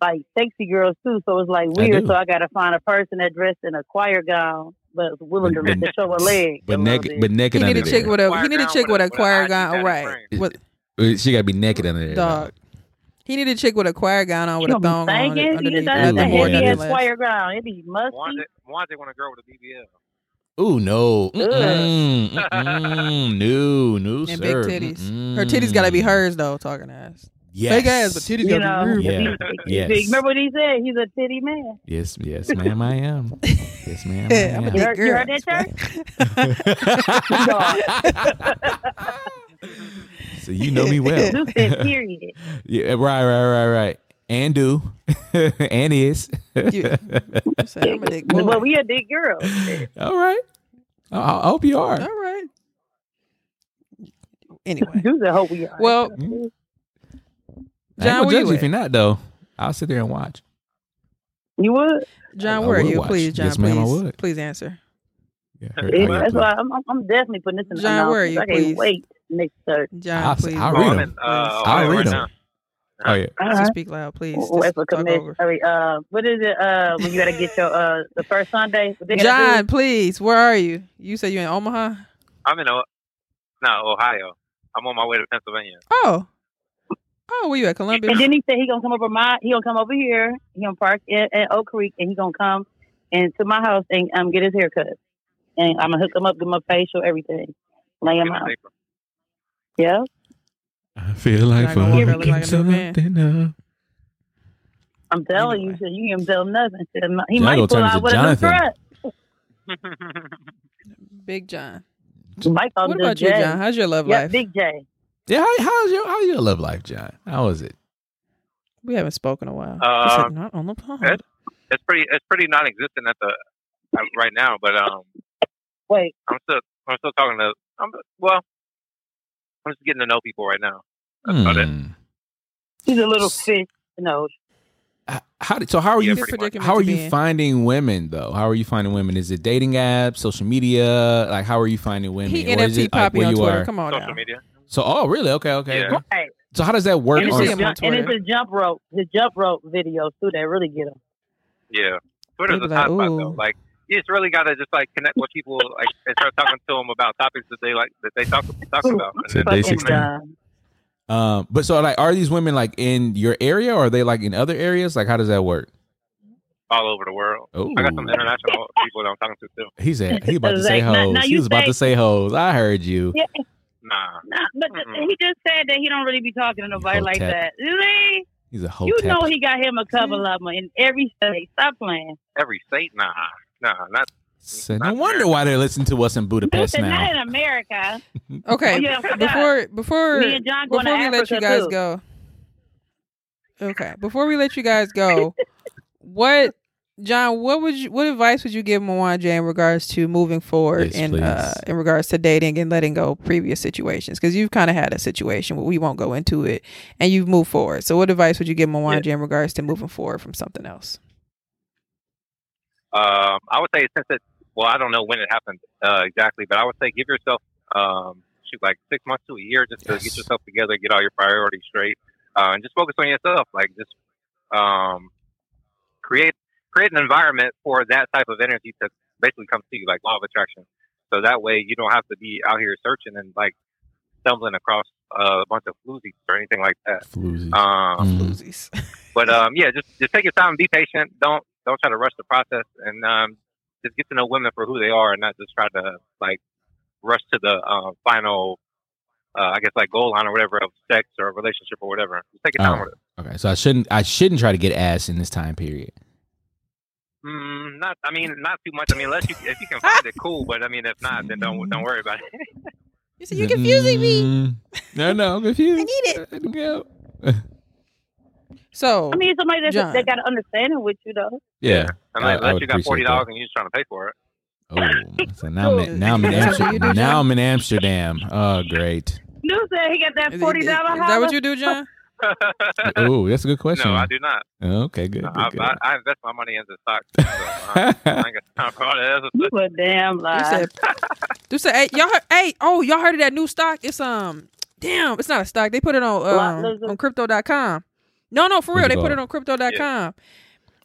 like sexy girls too. So it's like weird. do. So I got to find a person that dressed in a choir gown, but willing to, But- to show a leg. But a naked, but naked He need under a chick with a Choir he need a chick with with a- a with a choir gown. tatted Right. frame. What Uh, She gotta be naked under there. dog? He need a chick with a choir gown on with a gonna thong on thinking? underneath. You Ooh, got the a boy, heavy yeah. ass choir gown. It'd be musty. Mwanje, Mwanje want a girl with a BBL. though. Ooh no, Ugh. Mm-mm, mm-mm, no, no, And sir. big titties. Her titties gotta be hers though. Talking ass. Yes. Big ass, but titties You gotta know, be Yeah. real. He- Yes. Remember what he said? He's a titty man. Yes, yes, ma'am, I am. Yes, ma'am, I I'm a am. You big heard, you girl. heard that, church? So you know me well. Zeus said period. yeah, right, right, right, right. And do, and is. You- Say, I'm a dick boy. Well, we a big girl. All right. I, I hope you are. All right. Anyway, Zeus said, hope we are. well, mm-hmm. I ain't John, gonna judge you you if you're not though. I'll sit there and watch. you would. John, I where are you? watch. Please, John, Yes, ma'am, I please, would. please answer. Yeah, Yeah, I- I- that's why I'm, I'm, I'm definitely putting this in the John, where are you, I can't please? wait next Thursday. John, I'll- please. I'll read I'm 'em. in uh. I'll read right 'em. now. Oh yeah. So Uh-huh. speak loud, please. Wait Just talk commission. over. All right, uh, what is it? Uh, when you gotta get your uh the first Sunday. What they gotta John, please, where are you? You said you're in Omaha. I'm in o- no Ohio. I'm on my way to Pennsylvania. Oh, oh, where you at? Columbia. And then he said he gonna come over my. He gonna come over here. He gonna park at, at Oak Creek, and he gonna come into my house and um get his hair cut. And I'm gonna hook him up, give my facial, everything, lay him out. paper. Yeah. I feel like Not gonna fucking looking like a new man. something up. I'm telling Anyway. you, so you can tell him nothing. He John might pull out into with a new Jonathan. truck. Big John. You What about just you, John? How's your love Yeah, life? Big J. Yeah, how, how's your how's your love life, John? How is it? We haven't spoken a while. Uh, He said, not on the pod. Ed? it's pretty it's pretty non-existent at the uh, right now. But um, Wait, I'm still I'm still talking to. I'm well. I'm just getting to know people right now. That's about it. Hmm. he's a little fish. No, How did, so how are Yeah, you pretty much. how are you in. finding women though? How are you finding women? Is it dating apps, social media? Like how are you finding women? He Or is NFT it, like, Poppy where on you Twitter. are? Come on Social now. media. So oh really? Okay, okay. Yeah. Right. So how does that work? And it's, on- see the on jump, and it's Twitter. the jump rope, the jump rope videos too that really get them. Yeah, Twitter's They a hot like, spot though. ooh. Like you just really gotta just like connect with people, like and start talking to them about topics that they like that they talk talk about. And then Day Fucking 16. Um, but so like, are these women like in your area, or are they like in other areas? Like, how does that work? all over the world. Oh, I got some international people that I'm talking to too. He's a, he about to say Like, hoes. he you was about to say hoes. I heard you. Yeah, Nah, nah, but Mm-mm. he just said that he don't really be talking to nobody like Hotep. that. Lee, He's a hoe. You know he got him a couple of them in every state. Stop playing. every state. Nah, nah, not. So no wonder why they're listening to us in Budapest Listen, not in America. Okay, Oh, yeah, before before Me and John before to we let you guys too. go. Okay, before we let you guys go, what John, what would you what advice would you give Mwanje in regards to moving forward Yes, in uh, in regards to dating and letting go previous situations? Because you've kind of had a situation, but we won't go into it, and you've moved forward. So, what advice would you give Mwanje in regards to moving forward from something else? Um, I would say since it. Well, I don't know when it happened uh, exactly, but I would say give yourself um, shoot like six months to a year just to get yourself together, get all your priorities straight, uh, and just focus on yourself. Like just um, create create an environment for that type of energy to basically come to you, like law of attraction. So that way you don't have to be out here searching and like stumbling across uh, a bunch of floozies or anything like that. Floozies. Um, Mhm. Losers. but um, yeah, just just take your time, be patient. Don't don't try to rush the process, and um, just get to know women for who they are, and not just try to like rush to the uh, final, uh, I guess like goal line or whatever of sex or relationship or whatever. Just take your time Oh. with it. Okay, so I shouldn't I shouldn't try to get ass in this time period. Mm, not, I mean, not too much. I mean, unless you if you can find it, cool. But I mean, if not, then don't don't worry about it. You said you're confusing me. Mm, No, no, I'm confused. I need it. Go. So, I mean, somebody that's, John. that got an understanding with you, though. Yeah, I- Unless, I unless would you got forty dollars and you're just trying to pay for it. Oh, so now I'm in, now I'm in That's what you do, Amsterdam. Now I'm in Amsterdam. Oh, great. Dude said he got that is, is, forty is dollar. that what you do, John? Oh, that's a good question. no, I do not. Okay, good. No, good, I, good. I, I invest my money into stocks. So I, I ain't got time for all that. You a damn You lie. said, you said, hey, y'all, heard, hey, oh, y'all heard of that new stock? It's um, damn, it's not a stock. They put it on Lot um, lizard? on crypto.com. No, no, for real, it they put it on crypto.com.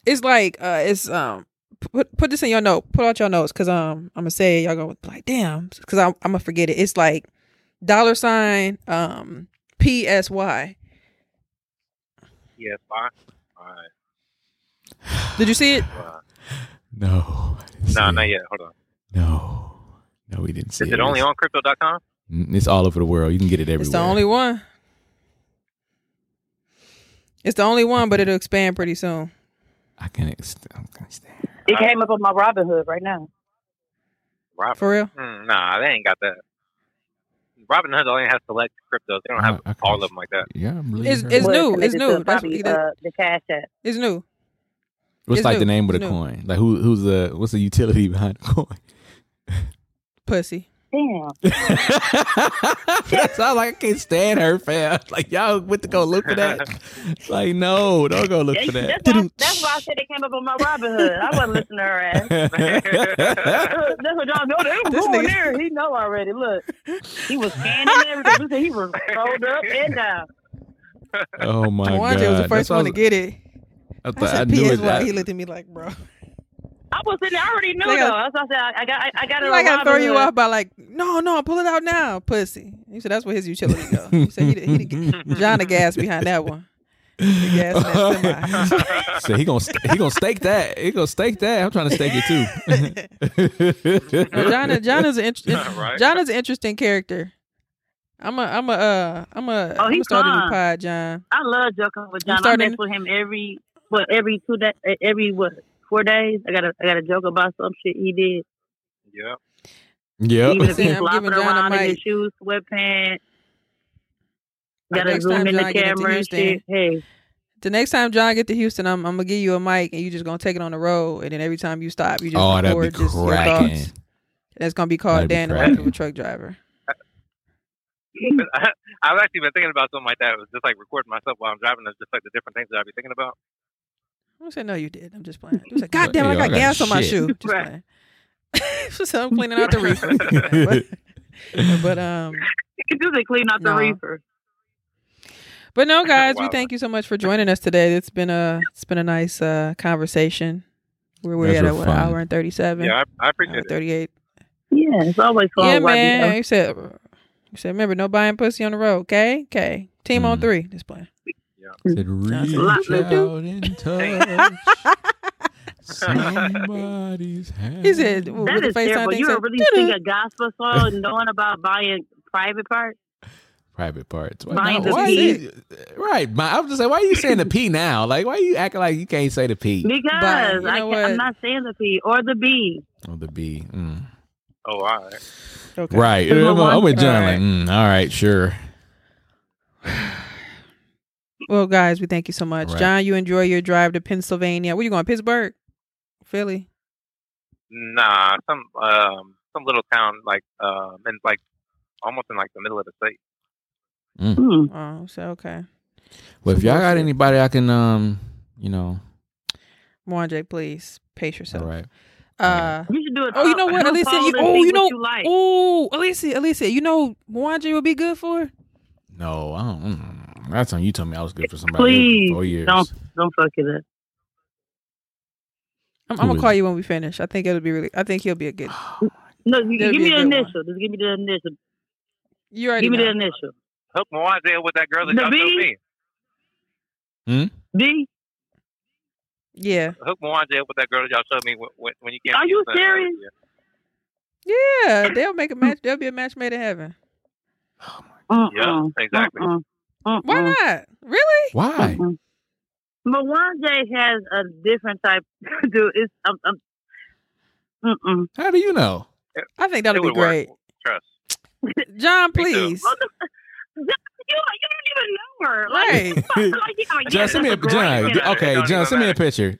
It's like uh, it's um, put put this in your note. Put out your notes because um, I'm gonna say y'all gonna be like, damn, because I'm I'm gonna forget it. It's like dollar sign um P S Y. Yes, fine. All right. Did you see it? Uh, no. I didn't no, it. not yet. Hold on. No, no, we didn't see Is it only on crypto.com? Mm, It's all over the world. You can get it everywhere. It's the only one. It's the only one, but it'll expand pretty soon. I can. Ex- I stand. It came up on my Robinhood right now. Robin. For real? Mm, nah, they ain't got that. Robinhood only has select cryptos. They don't have Uh, okay. all of them like that. Yeah, I believe It's- it's new. connected It's new. That's probably, what- uh, the cash app. It's new. What's it's like new. the name of the It's new. coin? Like who? Who's the? What's the utility behind the coin? Pussy. Damn. That's all. Like I can't stand her, fam. Like y'all went to go look for that. Like no, don't go look for that. That's why, that's why I said it came up on my Robinhood. I wasn't listening to her ass. That's what y'all know. They was This going nigga- there. He know already. Look, he was scanning everything. He was rolled up and down. oh my god, Mwanje was the first what I one to get it. I, I thought, I, said knew it. PSY. I- He looked at me like, bro. I was sitting. there, I already knew Like though. a- That's why I said I, I got. I, I got it. I on gotta throw you off by like, no, no, pull it out now, pussy. He said that's where his utility go. He said he, he, he John the gas behind that one. The gas in that semi. so he gonna st- he gonna stake that. He gonna stake that. I'm trying to stake it too. No, John, John is an int- Right. John is an interesting character. I'm a, I'm a, uh, I'm a, Oh, I'm he's gonna a new pod, John. I love joking with John. I mess with him every what every two days, every what four days. I gotta I gotta joke about some shit he did. Yeah. yep. Even if he's I'm flopping giving John a around in his shoes, sweatpants. The Gotta next zoom time in John get into camera and Houston, shit. Hey, The next time John get to Houston, I'm, I'm gonna give you a mic and you just gonna take it on the road, and then every time you stop, you just Oh, that'd be record just your cracking. thoughts. And it's gonna be called That'd be Dan the cracking. of a Truck Driver. I, I've actually been thinking about something like that. It was just like recording myself while I'm driving. It's just like the different things that I'd be thinking about. I said, no, you did. I'm just playing. He was like, God damn, I Yo, got gas on my shoe. Just Right. playing. so I'm cleaning out the reefer. but, but um, You do they clean out the No. reefer. but no, guys, we thank you so much for joining us today. It's been a it's been a nice uh conversation. We're we're at were a, what, fun. hour and thirty seven. Yeah, I, I appreciate it. thirty eight. Yeah, it's always fun. Yeah, watching man. them. You said you said remember no buying pussy on the road. Okay, okay. Team on Mm. three. Just playing. Said reach Lot- out and touch somebody's hand. He said with That the is FaceTime terrible. You said, really "Doo-doo." sing a gospel song knowing about buying private parts? private parts. Why, Behind no, why you- right. My, I was just saying, why are you saying the P now? Like, why are you acting like you can't say the P Because you I know can't, I'm not saying the P or the B. or the B? Mm. Oh, all right. Okay. Right. I'm, my I'm with John. All Like, mm, all right, sure. Well, guys, we thank you so much. Right. John, you enjoy your drive to Pennsylvania. Where you going? Pittsburgh? Philly? Nah, some um some little town like um in like almost in like the middle of the state. Hmm. Oh, so okay. Well, if Some y'all got anybody I can, um, you know, Mwanje, please pace yourself. right. Uh, You should do it. oh, you know what, Alicia? You, oh, you know, like. oh, Alicia, Alicia, you know, Mwanje would be good for. No, I don't. Mm, that's on you. Told me I was good for somebody Please for four years. don't don't fuck it up. I'm, I'm gonna call it? you when we finish. I think it'll be really. I think he'll be a good. No, you, give me the good one. initial. Just give me the initial. You already Give me know. the initial. Hook Mwanje with that girl that The y'all showed B? me. Hmm? B. Yeah, Hook Mwanje with that girl that y'all showed me when, when, when you came. Are you Houston. serious? yeah. They'll make a match. There'll be a match made in heaven. Oh uh-uh. Yeah, exactly. Uh-uh. Uh-uh. Why not? Really? Why? Mwanje has a different type. Dude, it's um, um. How do you know? I think that'll It be would work. great. Trust. John, please. You, you don't even know her. Right. Like, like, yeah, John, yeah, send me a. John. Yeah, it Okay, John, even send me a picture.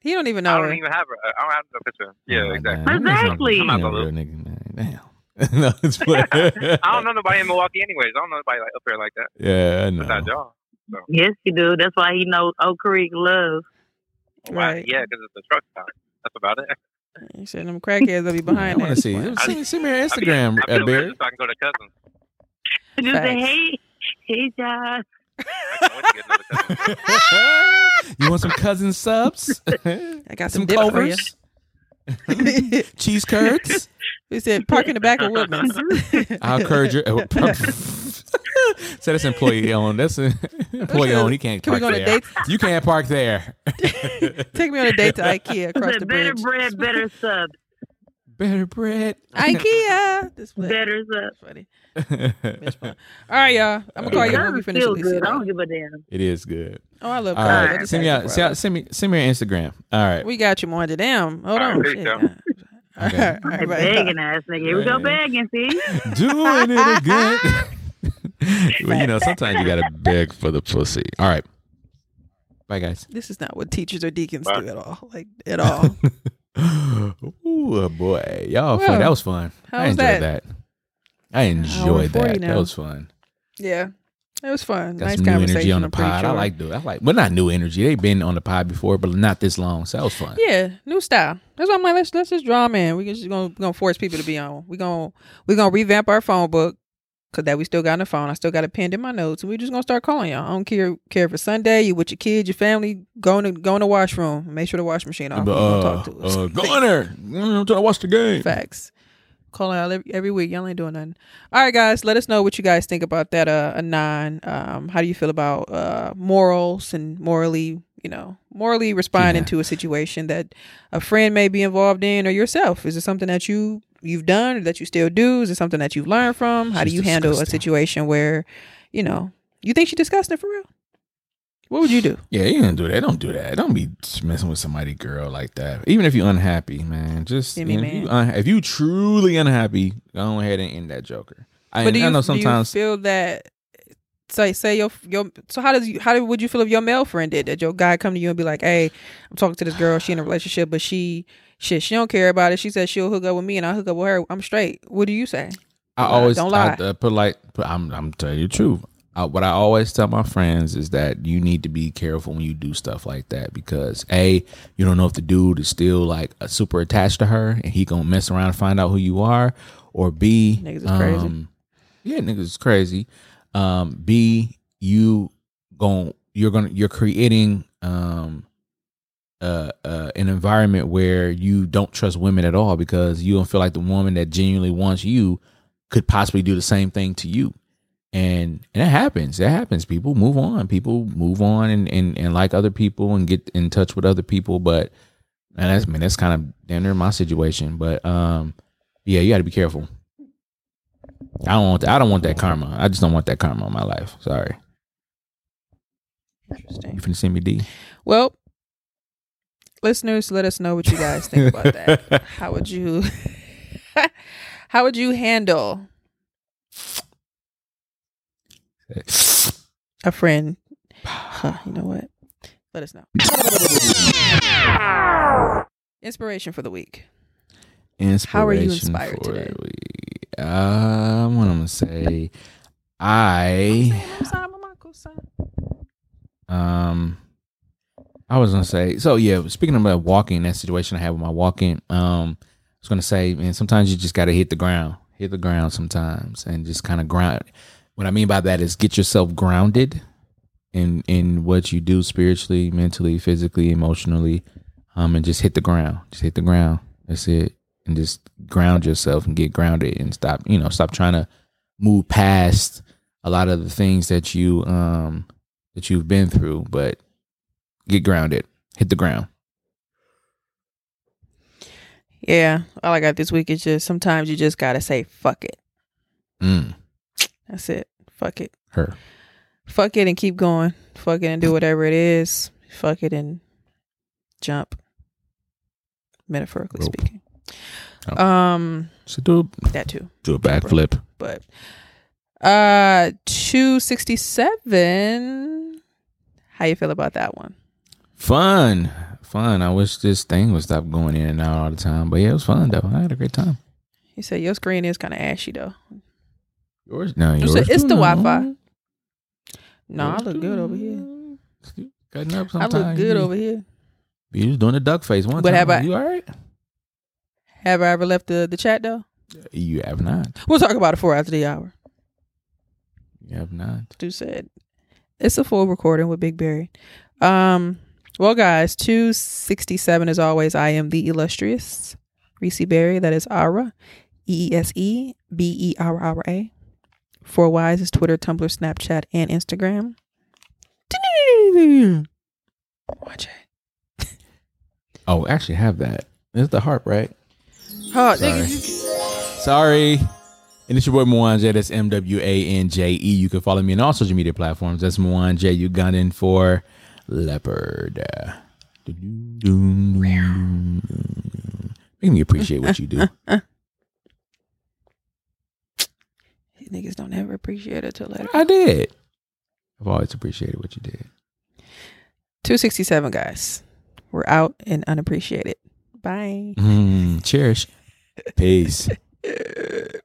He don't even know I don't her. even have her. I don't have no picture. Yeah, Oh, exactly. man, Exactly. I'm I'm not not a real nigga, man. Damn. no, it's I don't know nobody in Milwaukee, anyways. I don't know nobody like up there like that. Yeah, I know. Besides y'all. Yes, you do. That's why he knows Oak Creek love. Why? Right. Yeah, because it's a truck stop. That's about it. You said them crackheads will be behind. I behind want to see. Well, Send, me- send me your I be- Instagram, I uh, feel Barry. so I can go to cousins. Just say, hey, hey, John. I can't wait to get another cousin. you want some cousin subs? I got some, some dip for you. clovers? Cheese curds? He said, "Park in the back of Woodman's." I'll curd your. Oh, so that's employee owned. That's a, employee owned. He can't Can we go on a date? You can't park there. Take me on a date to IKEA across Said, the better bridge. bread, better sub. Better bread. IKEA. This way. Better sub. That's funny. It's fun. All right, y'all. I'm gonna uh, call you when we Doesn't finish. feel Alicia. good. I don't give a damn. it is good. Oh, I love All cars. Right, send me out. Send, others. send me send me your Instagram. All right. We got you, Moja. Damn. Hold All on. right, Shit. you Okay. All right, bye. Begging ass nigga. Here we go begging, see? Doing it again. well, you know, sometimes you gotta beg for the pussy. All right. Bye, guys. This is not what teachers or deacons Bye. do at all. Like at all. Ooh, boy, y'all fun. That was fun. how I enjoyed that? that. I enjoyed that. now. That was fun. yeah. It was fun. Got nice some new energy on the pod. I like doing. I like, but not new energy. They've been on the pod before, but not this long. So that was fun. Yeah, new style. That's why I'm like, let's let's just draw them in. We just gonna we gonna force people to be on. We gonna we gonna revamp our phone book because that we still got on the phone. I still got it pinned in my notes, and we just gonna start calling y'all. I don't care care if it's Sunday. You with your kids, your family, going in the, go in the washroom. Make sure the wash machine off. But, uh, talk to us. uh, go in there. I'm trying to watch the game. Facts. Calling out every, week. Y'all ain't doing nothing. All right, guys. Let us know what you guys think about that. Uh, a nine. Um, how do you feel about uh morals and morally, you know, morally responding Yeah. to a situation that a friend may be involved in or yourself? Is it something that you you've done or that you still do? Is it something that you've learned from? How do She's you handle a situation where, you know, you think she disgusting for real? What would you do? Yeah, you don't do that. Don't do that. Don't be messing with somebody, girl, like that. Even if you're unhappy, man. Just you know, if, you un- if you truly unhappy, go ahead and end that joker. I, But do you, I know do you sometimes. feel that say say your your so how does you how would you feel if your male friend did that? Your guy come to you and be like, "Hey, I'm talking to this girl. She in a relationship, but she shit she don't care about it. She says she'll hook up with me and I hook up with her. I'm straight. What do you say? I always don't I, lie. uh, put like put, I'm I'm telling you the truth. Uh, what I always tell my friends is that you need to be careful when you do stuff like that because a you don't know if the dude is still like super attached to her and he gonna mess around and find out who you are, or b Niggas is crazy. um, yeah, niggas is crazy. Um, b you gon' you're gonna you're creating um uh, uh, an environment where you don't trust women at all because you don't feel like the woman that genuinely wants you could possibly do the same thing to you. And and it happens. It happens. People move on. People move on and, and, and like other people and get in touch with other people. But and that's I mean that's kind of damn near my situation. But um yeah, you gotta be careful. I don't want that, I don't want that karma. I just don't want that karma in my life. Sorry. Interesting. You finna send me D? Well, listeners, let us know what you guys think about that. How would you how would you handle a friend? Huh, you know what? Let us know. Inspiration for the week. Inspiration How are you inspired for today? Um, what I'm gonna say, I um, I was gonna say. So yeah, speaking about walking, that situation I had with my walking, um, I was gonna say, man, sometimes you just gotta hit the ground, hit the ground sometimes, and just kind of ground. What I mean by that is get yourself grounded in in what you do spiritually, mentally, physically, emotionally, um, and just hit the ground. Just hit the ground. That's it. And just ground yourself and get grounded and stop, you know, stop trying to move past a lot of the things that you um that you've been through, but get grounded. Hit the ground. Yeah, all I got this week is just sometimes you just gotta say fuck it. Mm. That's it. Fuck it. Her. Fuck it and keep going. Fuck it and do whatever it is. Fuck it and jump. Metaphorically Rope. speaking. Oh. Um So do that too. do a backflip. But uh 267 how you feel about that one? Fun. Fun. I wish this thing would stop going in and out all the time. But yeah, it was fun though. I had a great time. You said your screen is kind of ashy though. Yours no, You yours. said it's the. Wi-Fi. No, I look good over here. Cutting up I look good you, over here. You was doing the duck face one But time. have I- you all right? Have I ever left the, the chat though? You have not. We'll talk about it for after the hour. You have not. Stu said it's a full recording with Big Barry. Um, well, guys, two sixty seven as always. I am the illustrious Reese Berry. That is Ara, E E S E B E R R A. Four Wise is Twitter, Tumblr, Snapchat, and Instagram. Watch it. Oh, actually have that. It's the harp, right? Oh, Sorry. nigga, you- Sorry. And it's your boy Mwanje. That's M W A N J E. You can follow me on all social media platforms. That's Mwanje Ugandan for Leopard. Make me appreciate what you do. niggas don't ever appreciate it till later. I did. I've always appreciated what you did. 267, guys. We're out and unappreciated. Bye. Mm, cherish. Peace.